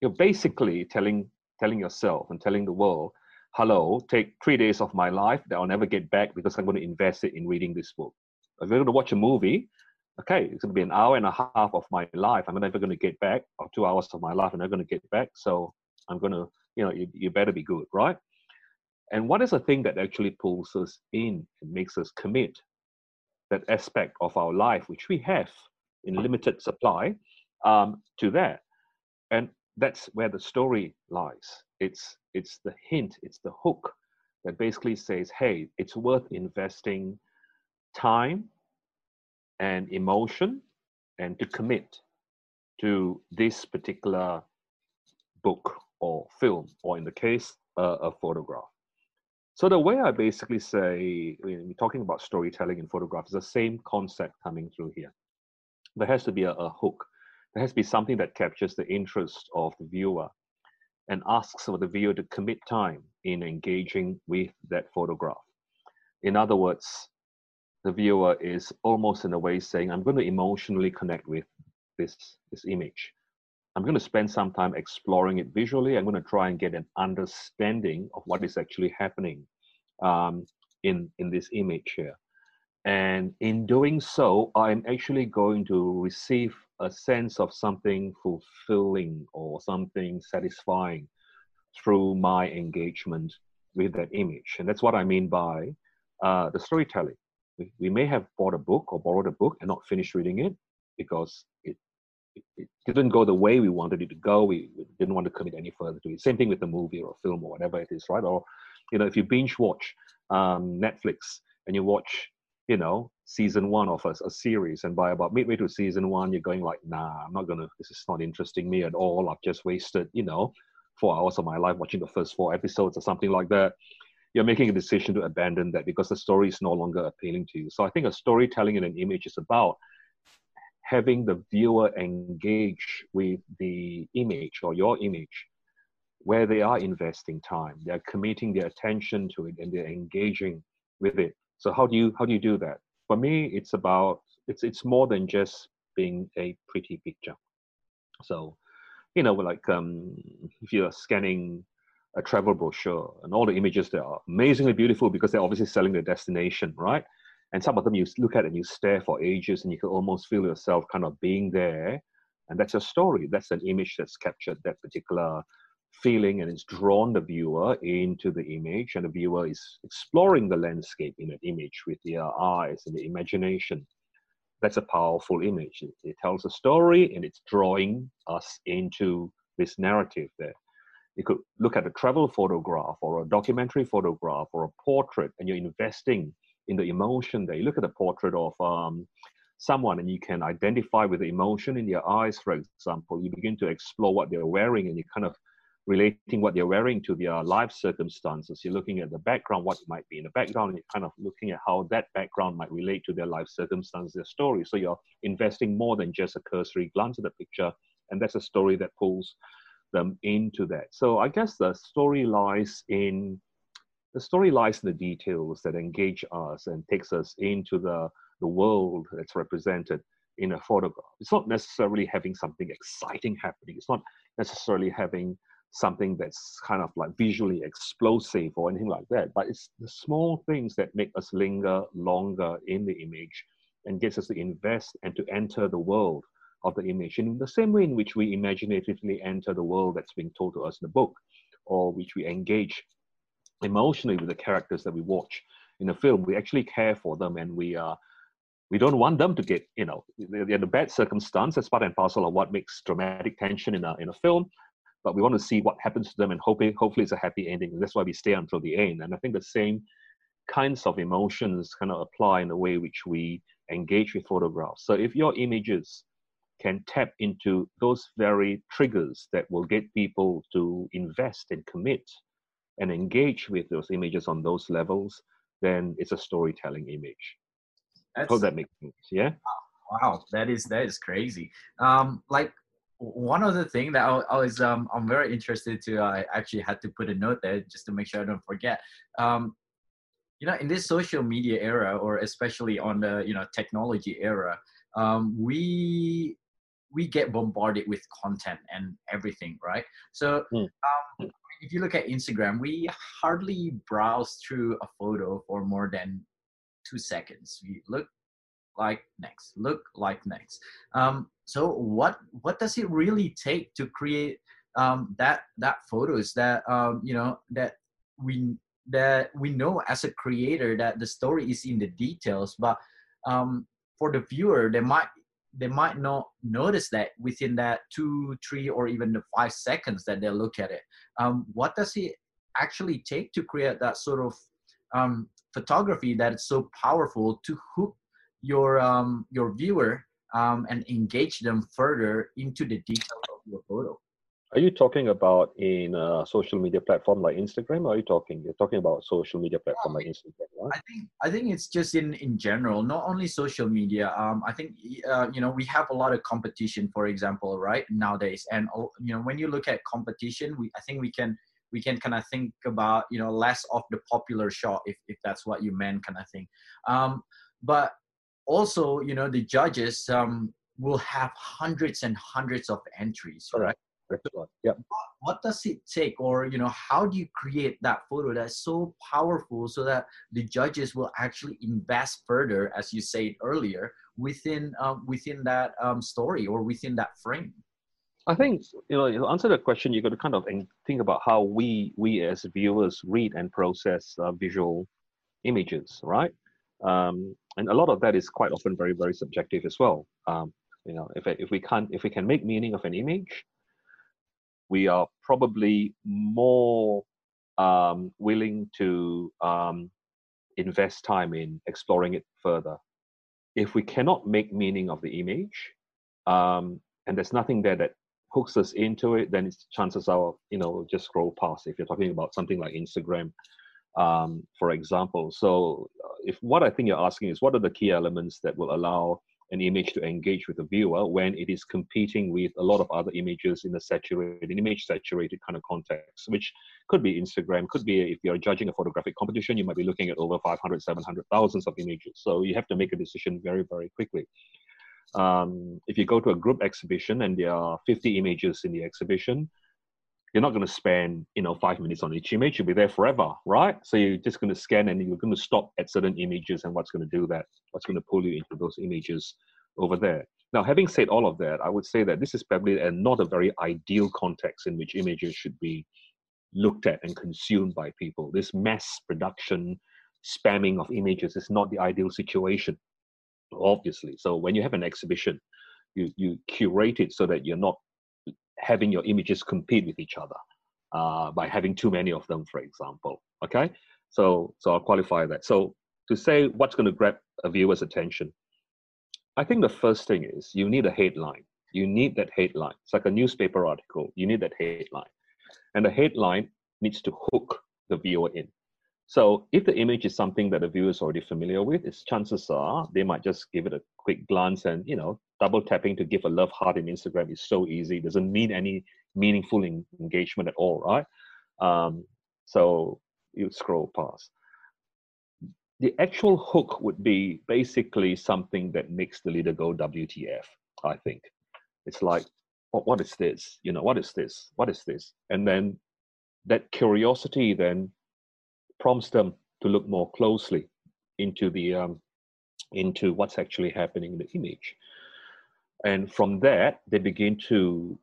you're basically telling telling yourself and telling the world hello take three days of my life that i'll never get back because i'm going to invest it in reading this book if you're going to watch a movie okay it's going to be an hour and a half of my life i'm never going to get back or two hours of my life i'm not going to get back so i'm going to you know you, you better be good right and what is the thing that actually pulls us in and makes us commit that aspect of our life which we have in limited supply um, to that. And that's where the story lies. It's it's the hint, it's the hook that basically says, hey, it's worth investing time and emotion and to commit to this particular book or film, or in the case, uh, a photograph. So the way I basically say, we're talking about storytelling in photographs, is the same concept coming through here there has to be a, a hook. There has to be something that captures the interest of the viewer and asks for the viewer to commit time in engaging with that photograph. In other words, the viewer is almost in a way saying, I'm going to emotionally connect with this, this image. I'm going to spend some time exploring it visually. I'm going to try and get an understanding of what is actually happening um, in, in this image here. And in doing so, I'm actually going to receive a sense of something fulfilling or something satisfying through my engagement with that image. And that's what I mean by uh, the storytelling. We, we may have bought a book or borrowed a book and not finished reading it because it, it, it, didn't go the way we wanted it to go. We, we didn't want to commit any further to it. Same thing with a movie or a film or whatever it is, right? Or, you know, if you binge watch um, Netflix and you watch you know season one of a, a, series and by about midway to season one you're going like nah i'm not gonna this is not interesting me at all i've just wasted you know four hours of my life watching the first four episodes or something like that you're making a decision to abandon that because the story is no longer appealing to you so i think a storytelling in an image is about having the viewer engage with the image or your image where they are investing time they're committing their attention to it and they're engaging with it so how do you how do you do that? For me, it's about it's it's more than just being a pretty picture. So, you know, like um, if you're scanning a travel brochure, and all the images there are amazingly beautiful because they're obviously selling the destination, right? And some of them you look at and you stare for ages, and you can almost feel yourself kind of being there. And that's a story. That's an image that's captured that particular feeling, and it's drawn the viewer into the image, and the viewer is exploring the landscape in an image with their eyes and the imagination. That's a powerful image. It tells a story, and it's drawing us into this narrative there. You could look at a travel photograph or a documentary photograph or a portrait, and you're investing in the emotion there. You look at a portrait of um, someone and you can identify with the emotion in their eyes, for example. You begin to explore what they're wearing and you kind of relating what they're wearing to their life circumstances. You're looking at the background, what might be in the background, and you're kind of looking at how that background might relate to their life circumstances, their story. So you're investing more than just a cursory glance at the picture, and that's a story that pulls them into that. So I guess the story lies in the story lies in the details that engage us and takes us into the, the world that's represented in a photograph. It's not necessarily having something exciting happening. It's not necessarily having something that's kind of like visually explosive or anything like that. But it's the small things that make us linger longer in the image and gets us to invest and to enter the world of the image. In the same way in which we imaginatively enter the world that's being told to us in the book or which we engage emotionally with the characters that we watch in a film we actually care for them and we are uh, we don't want them to get you know they're in a bad circumstance that's part and parcel of what makes dramatic tension in a, in a film. But we want to see what happens to them and hoping hopefully it's a happy ending. That's why we stay until the end. And i think the same kinds of emotions kind of apply in the way which we engage with photographs. So if your images can tap into those very triggers that will get people to invest and commit and engage with those images on those levels, then it's a storytelling image. That's, Hope that makes sense. Yeah. Wow, that is that is crazy. Um, like one other thing that I, I was um, I'm very interested to. I actually had to put a note there just to make sure I don't forget. Um, you know, in this social media era, or especially on the you know technology era, um, we we get bombarded with content and everything, right? So mm. um, if you look at Instagram, we hardly browse through a photo for more than two seconds. We look like next, look like next. Um, so what what does it really take to create um, that that photos that um, you know that we that we know as a creator that the story is in the details, but um, for the viewer, they might they might not notice that within that two, three, or even the five seconds that they look at it. Um, what does it actually take to create that sort of um, photography that is so powerful to hook your um, your viewer um, and engage them further into the details of your photo? Are you talking about in a social media platform like Instagram? Or are you talking you're talking about social media platform like Instagram? Right? I think I think it's just in in general, not only social media. Um, I think uh, you know we have a lot of competition, for example, right nowadays, and oh, you know when you look at competition, we I think we can we can kind of think about you know less of the popular shot if if that's what you meant, kind of thing. Um, but also you know the judges um will have hundreds and hundreds of entries, right? Yeah. What does it take, or you know, how do you create that photo that's so powerful so that the judges will actually invest further, as you said earlier, within um, within that um, story or within that frame? I think you know to answer the question, you got to kind of think about how we we as viewers read and process uh, visual images, right? Um, and a lot of that is quite often very very subjective as well. Um, you know, if if we can't if we can make meaning of an image, we are probably more um, willing to um, invest time in exploring it further. If we cannot make meaning of the image, um, and there's nothing there that hooks us into it, then it's chances are, you know, just scroll past. If you're talking about something like Instagram, um, for example. So, uh, if what I think you're asking is what are the key elements that will allow an image to engage with the viewer when it is competing with a lot of other images in a saturated, image saturated kind of context, which could be Instagram, could be if you're judging a photographic competition, you might be looking at over 500, 700 thousands of images. So you have to make a decision very, very quickly. Um, if you go to a group exhibition and there are 50 images in the exhibition, you're not going to spend you know five minutes on each image you'll be there forever right? So you're just going to scan and you're going to stop at certain images and what's going to do that what's going to pull you into those images over there. Now having said all of that i would say that this is probably a, not a very ideal context in which images should be looked at and consumed by people. This mass production spamming of images is not the ideal situation obviously. So when you have an exhibition you you curate it so that you're not having your images compete with each other uh, by having too many of them, for example. Okay, so so I'll qualify that. So to say what's going to grab a viewer's attention, I think the first thing is you need a headline. You need that headline. It's like a newspaper article. You need that headline, and the headline needs to hook the viewer in. So if the image is something that the viewer is already familiar with, its chances are they might just give it a quick glance and you know double tapping to give a love heart in Instagram is so easy. It doesn't mean any meaningful in, engagement at all, right? Um, so you scroll past. The actual hook would be basically something that makes the leader go WTF. I think it's like, what, what is this? You know, what is this? What is this? And then that curiosity then prompts them to look more closely into the um, into what's actually happening in the image. And from that they begin to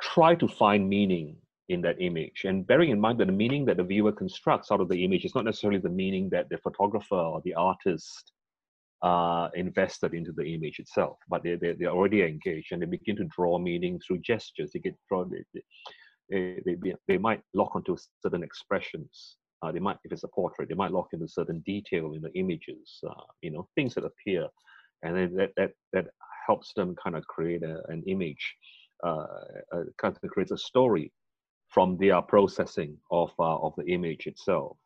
try to find meaning in that image. And bearing in mind that the meaning that the viewer constructs out of the image is not necessarily the meaning that the photographer or the artist uh, invested into the image itself but they, they, they're already engaged and they begin to draw meaning through gestures. They get draw they, they, they, they might lock onto certain expressions uh, they might if it's a portrait they might lock into certain detail in the images uh, you know things that appear and then that that that helps them kind of create a, an image, uh, uh, kind of creates a story from their processing of uh, of the image itself.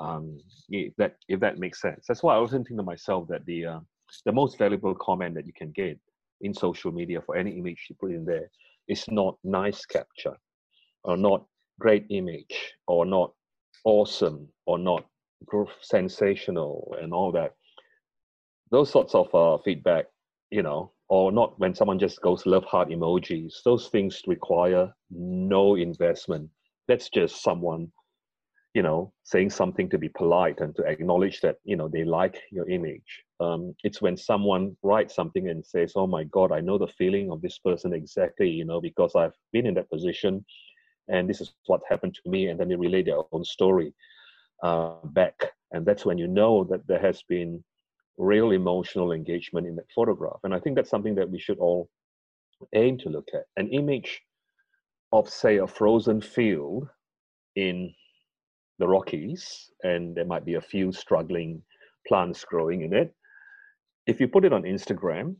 Um, if that if that makes sense, that's why I was thinking to myself that the uh, the most valuable comment that you can get in social media for any image you put in there is not nice capture, or not great image, or not awesome, or not sensational, and all that. Those sorts of uh, feedback, you know, or not when someone just goes love heart emojis. Those things require no investment. That's just someone, you know, saying something to be polite and to acknowledge that, you know, they like your image. Um, it's when someone writes something and says, oh my God, I know the feeling of this person exactly, you know, because I've been in that position and this is what happened to me. And then they relay their own story uh, back. And that's when you know that there has been real emotional engagement in that photograph. And I think that's something that we should all aim to look at. An image of, say, a frozen field in the Rockies, and there might be a few struggling plants growing in it. If you put it on Instagram,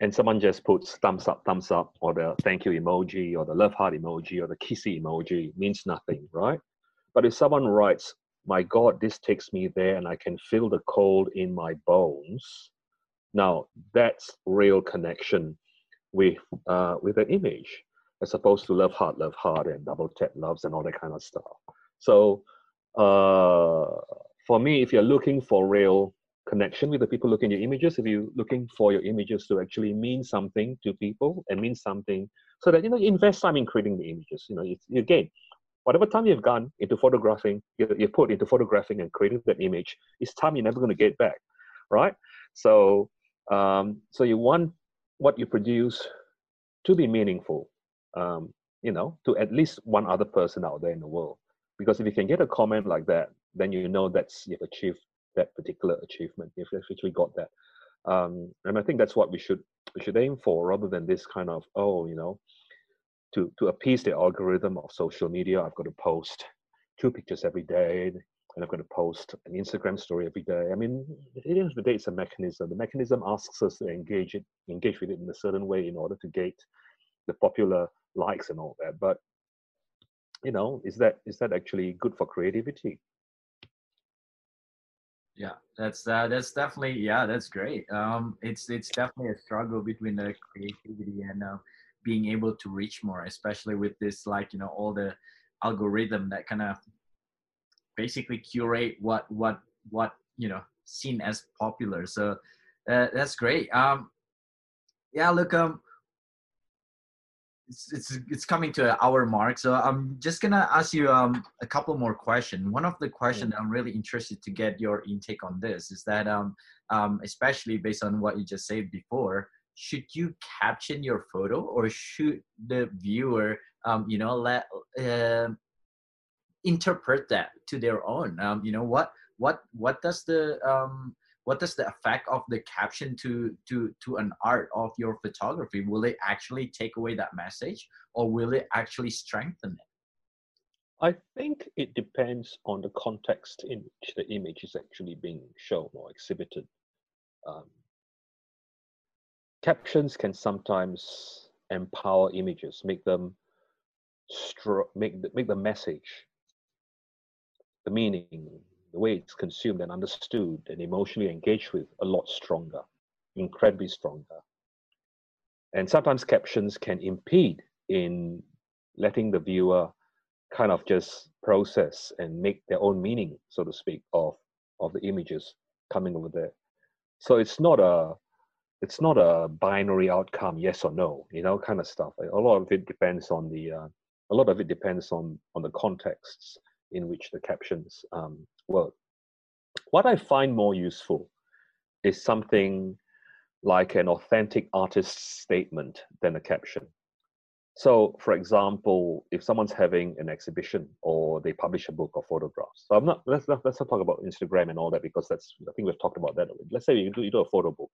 and someone just puts thumbs up, thumbs up, or the thank you emoji, or the love heart emoji, or the kissy emoji, means nothing, right? But if someone writes my God, this takes me there and I can feel the cold in my bones. Now, that's real connection with uh, with the image, as opposed to love heart, love heart, and double tap loves and all that kind of stuff. So, uh, for me, if you're looking for real connection with the people looking at your images, if you're looking for your images to actually mean something to people and mean something, so that you know, you invest time in creating the images. You know, it's, again, whatever time you've gone into photographing, you, you put into photographing and creating that image, it's time you're never going to get back, right? So, um, so you want what you produce to be meaningful, um, you know, to at least one other person out there in the world. Because if you can get a comment like that, then you know that's you've achieved that particular achievement. If you've actually got that, um, and I think that's what we should we should aim for, rather than this kind of oh, you know, to to appease the algorithm of social media, I've got to post two pictures every day, and I've got to post an Instagram story every day. I mean, at the end of the day, it's a mechanism. The mechanism asks us to engage it, engage with it in a certain way in order to get the popular likes and all that. But you know, is that is that actually good for creativity? Yeah, that's uh, that's definitely yeah, that's great. Um, it's it's definitely a struggle between the creativity and uh, being able to reach more especially with this like you know all the algorithm that kind of basically curate what what what you know seen as popular so uh, that's great um yeah look um it's, it's it's coming to an hour mark, so I'm just gonna ask you um a couple more questions. One of the questions I'm really interested to get your intake on this is that um um especially based on what you just said before, should you caption your photo or should the viewer um you know let uh, interpret that to their own? Um, you know what what what does the um what does the effect of the caption to to to an art of your photography? Will it actually take away that message or will it actually strengthen it? I think it depends on the context in which the image is actually being shown or exhibited. Um, captions can sometimes empower images make them stro- make make the message the meaning the way it's consumed and understood and emotionally engaged with a lot stronger, incredibly stronger. And sometimes captions can impede in letting the viewer kind of just process and make their own meaning, so to speak, of of the images coming over there. So it's not a it's not a binary outcome, yes or no, you know, kind of stuff. A lot of it depends on the uh, a lot of it depends on on the contexts in which the captions um, work. What I find more useful is something like an authentic artist's statement than a caption. So, for example, if someone's having an exhibition or they publish a book of photographs, so I'm not let's not, let's not talk about Instagram and all that because that's I think we've talked about that. Let's say you do you do a photo book,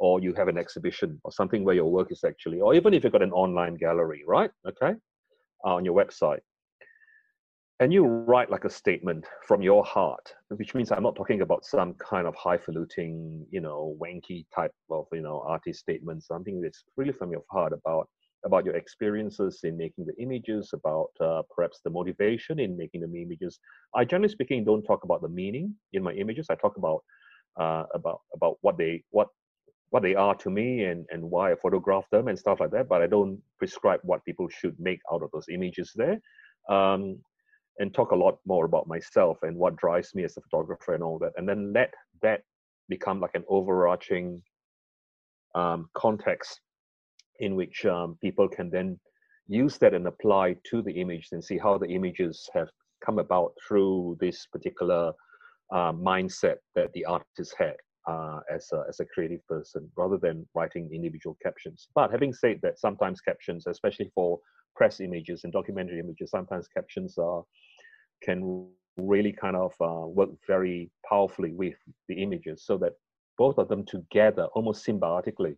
or you have an exhibition or something where your work is actually, or even if you've got an online gallery, right? Okay, uh, on your website, and you write like a statement from your heart, which means I'm not talking about some kind of highfalutin, you know, wanky type of, you know, artist statement, something that's really from your heart about about your experiences in making the images, about uh, perhaps the motivation in making the images. I generally speaking don't talk about the meaning in my images. I talk about uh, about about what they what what they are to me and and why I photograph them and stuff like that. But I don't prescribe what people should make out of those images there. Um, and talk a lot more about myself and what drives me as a photographer and all that and then let that become like an overarching um, context in which um, people can then use that and apply to the image and see how the images have come about through this particular uh, mindset that the artist had uh, as, a, as a creative person rather than writing individual captions. But having said that, sometimes captions, especially for press images and documentary images, sometimes captions are can really kind of uh, work very powerfully with the images so that both of them together, almost symbiotically,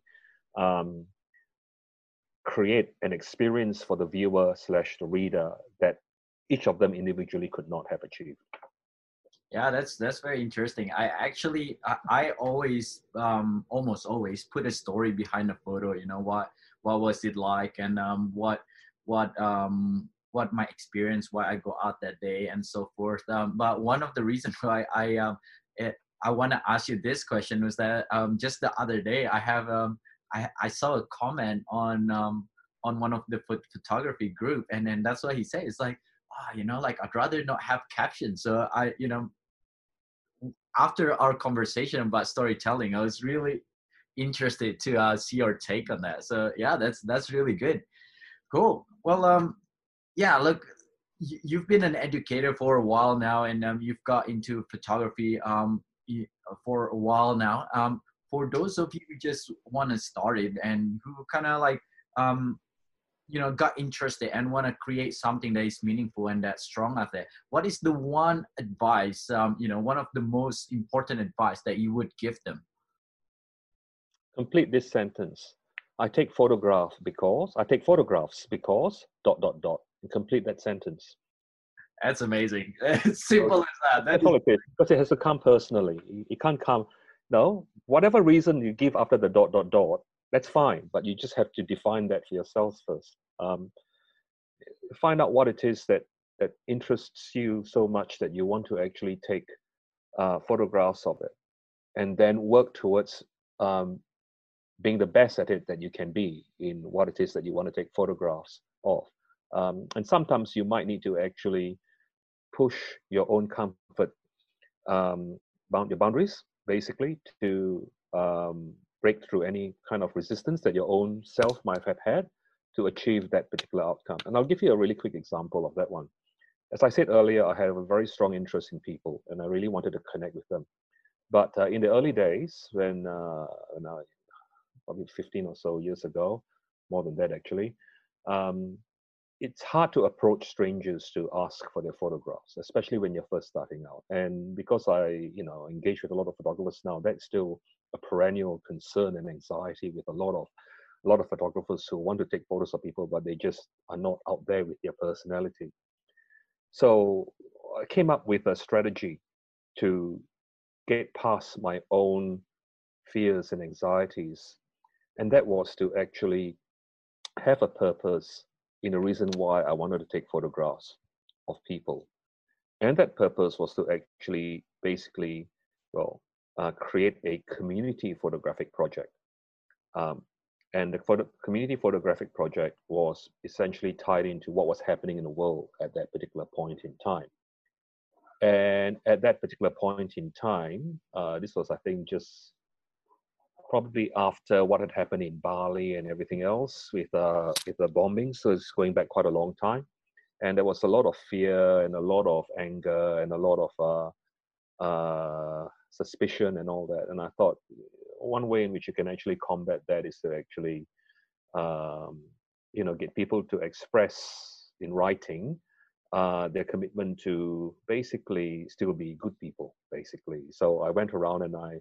um, create an experience for the viewer slash the reader that each of them individually could not have achieved. Yeah, that's that's very interesting. I actually I, I always um, almost always put a story behind a photo. You know what what was it like and um, what what um, what my experience, why I go out that day, and so forth. Um, but one of the reasons why I um, it, I want to ask you this question was that um, just the other day I have um, I, I saw a comment on um, on one of the photography group, and then that's what he said. It's like, oh, you know, like I'd rather not have captions. So I, you know, after our conversation about storytelling, I was really interested to uh, see your take on that. So yeah, that's that's really good. Cool. Well, um, yeah, look, you've been an educator for a while now, and um, you've got into photography um, for a while now. Um, for those of you who just want to start it and who kind of like, um, you know, got interested and want to create something that is meaningful and that's strong out there, what is the one advice, um, you know, one of the most important advice that you would give them? Complete this sentence. I take photograph because I take photographs because dot dot dot and complete that sentence. That's amazing. It's simple as that. That's all it is because it has to come personally. It can't come. No, whatever reason you give after the dot dot dot, that's fine. But you just have to define that for yourselves first. Um, find out what it is that that interests you so much that you want to actually take uh, photographs of it, and then work towards um, being the best at it that you can be in what it is that you want to take photographs of. Um, and sometimes you might need to actually push your own comfort, um, bound your boundaries, basically, to um, break through any kind of resistance that your own self might have had to achieve that particular outcome. And I'll give you a really quick example of that one. As I said earlier, I have a very strong interest in people and I really wanted to connect with them. But uh, in the early days, when, uh, when I, probably 15 or so years ago, more than that actually, um, it's hard to approach strangers to ask for their photographs, especially when you're first starting out. And because I, you know, engage with a lot of photographers now, that's still a perennial concern and anxiety with a lot of a lot of photographers who want to take photos of people, but they just are not out there with their personality. So I came up with a strategy to get past my own fears and anxieties. And that was to actually have a purpose in the reason why I wanted to take photographs of people. And that purpose was to actually basically, well, uh, create a community photographic project. Um, and the photo- community photographic project was essentially tied into what was happening in the world at that particular point in time. And at that particular point in time, uh, this was, I think, just probably after what had happened in Bali and everything else with uh, with the bombing. So it's going back quite a long time, and there was a lot of fear and a lot of anger and a lot of uh, uh, suspicion and all that. And I thought one way in which you can actually combat that is to actually, um, you know, get people to express in writing uh, their commitment to basically still be good people, basically. So I went around and I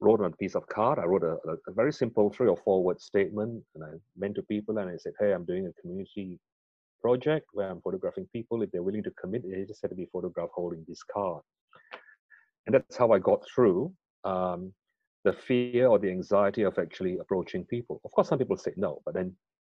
wrote on a piece of card. I wrote a, a, very simple three or four word statement, and I went to people and I said, "Hey, I'm doing a community project where I'm photographing people. If they're willing to commit, they just have to be photographed holding this card." And that's how I got through um, the fear or the anxiety of actually approaching people. Of course, some people say no, but then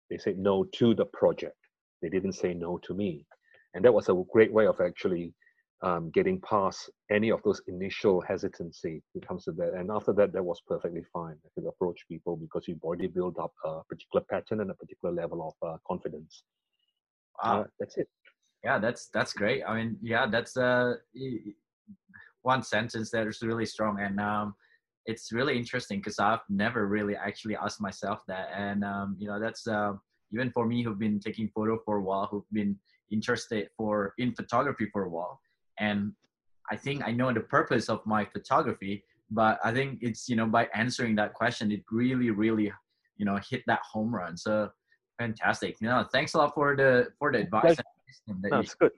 they say no to the project. They didn't say no to me, and that was a great way of actually um, getting past any of those initial hesitancy when it comes to that. And after that, that was perfectly fine. I could approach people because you've already built up a particular pattern and a particular level of uh, confidence. Wow. Uh, that's it. Yeah, that's that's great. I mean, yeah, that's uh, one sentence that is really strong, and um, it's really interesting because I've never really actually asked myself that, and um, you know, that's uh, even for me who've been taking photo for a while, who've been interested for in photography for a while and i think i know the purpose of my photography but i think it's you know by answering that question it really really you know hit that home run. So fantastic. You know thanks a lot for the for the advice that that's good.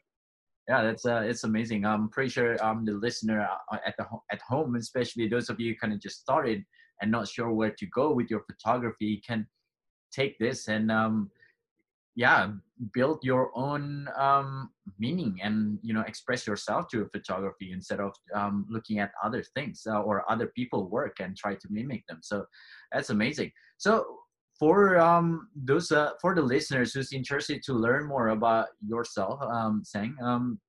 Yeah that's uh it's amazing. I'm pretty sure um the listener uh, at the at home especially those of you kind of just started and not sure where to go with your photography can take this and um yeah build your own um, meaning and you know express yourself through photography instead of um, looking at other things uh, or other people work and try to mimic them. So that's amazing. So for um, those uh, for the listeners who's interested to learn more about yourself um, Seng um,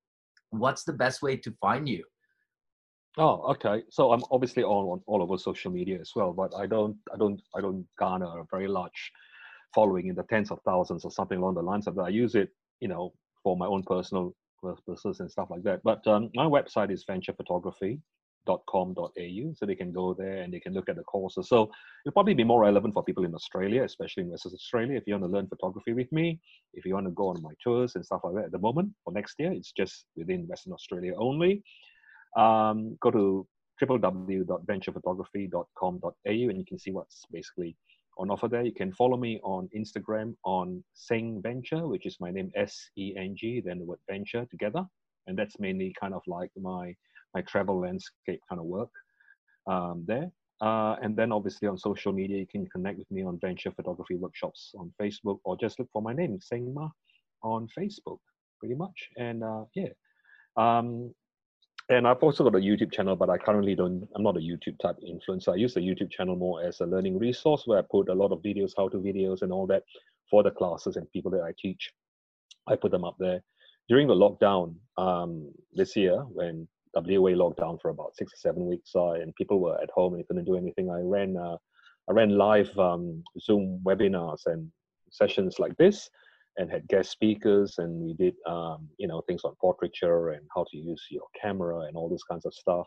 what's the best way to find you? Oh, okay. So I'm obviously on, on all over social media as well, but I don't, I don't, I don't garner a very large following in the tens of thousands or something along the lines of that. I use it, you know, for my own personal purposes and stuff like that. But um, my website is venturephotography.com.au, so they can go there and they can look at the courses. So it'll probably be more relevant for people in Australia, especially in Western Australia. If you want to learn photography with me, if you want to go on my tours and stuff like that. At the moment, for next year, it's just within Western Australia only. Um, go to www.venturephotography.com.au and you can see what's basically on offer there. You can follow me on Instagram on Seng Venture, which is my name S E N G, then the word venture together, and that's mainly kind of like my my travel landscape kind of work um, there. Uh, and then obviously on social media, you can connect with me on Venture Photography Workshops on Facebook, or just look for my name, Seng Mah, on Facebook, pretty much. And uh, yeah, um, and I've also got a YouTube channel, but I currently don't, I'm not a YouTube type influencer. I use the YouTube channel more as a learning resource where I put a lot of videos, how to videos and all that for the classes and people that I teach. I put them up there. During the lockdown um, this year, when WA locked down for about six or seven weeks, uh, and people were at home and couldn't do anything, I ran, uh, I ran live um, Zoom webinars and sessions like this and had guest speakers and we did um, you know things on portraiture and how to use your camera and all these kinds of stuff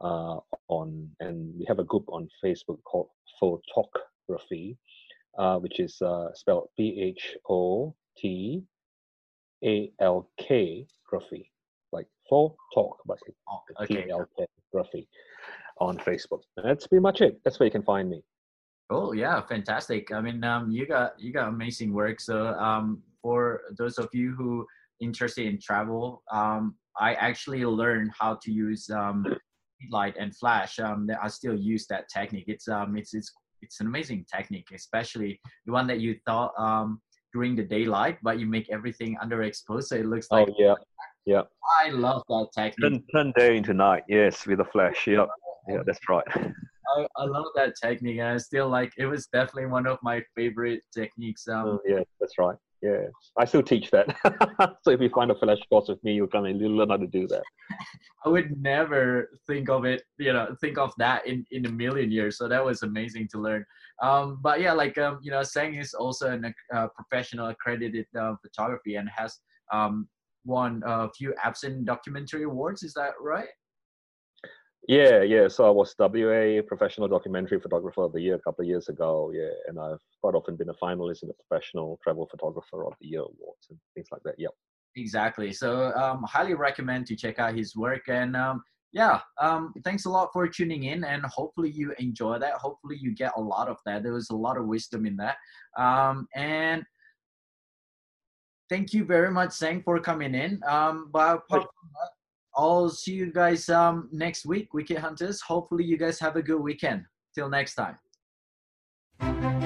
uh, on and we have a group on facebook called Photalkgraphy uh, which is uh, spelled P H O T A L K Graphy, like for talk, but Oh, okay. A L K Graphy on Facebook. That's pretty much it. That's where you can find me. Oh yeah, fantastic. I mean, um, you got you got amazing work. So um, for those of you who interested in travel, um, I actually learned how to use um, light and flash. Um, I still use that technique. It's um, it's it's it's an amazing technique, especially the one that you thought um during the daylight, but you make everything underexposed, so it looks like. oh yeah, I love that technique. turn, turn day into night. Yes, with a flash. Yeah, yeah, that's right. I, I love that technique. and I still like. It was definitely one of my favorite techniques. Um, Oh, yeah, that's right. Yeah, I still teach that. so if you find a flash course with me, you can you'll learn how to do that. I would never think of it, you know, think of that in, in a million years. So that was amazing to learn. Um, but yeah, like, um, you know, Seng is also a uh, professional accredited uh, photography and has um, won a few absent documentary awards. Is that right? Yeah, yeah. So I was WA Professional Documentary Photographer of the Year a couple of years ago. Yeah, and I've quite often been a finalist in the Professional Travel Photographer of the Year awards and things like that. Yep. Exactly. So um, highly recommend to check out his work. And um, yeah, um, thanks a lot for tuning in. And hopefully you enjoy that. Hopefully you get a lot of that. There was a lot of wisdom in that. Um, and thank you very much, Seng, for coming in. Um, but apart from that, I'll see you guys um, next week, Wicked Hunters. Hopefully you guys have a good weekend. Till next time.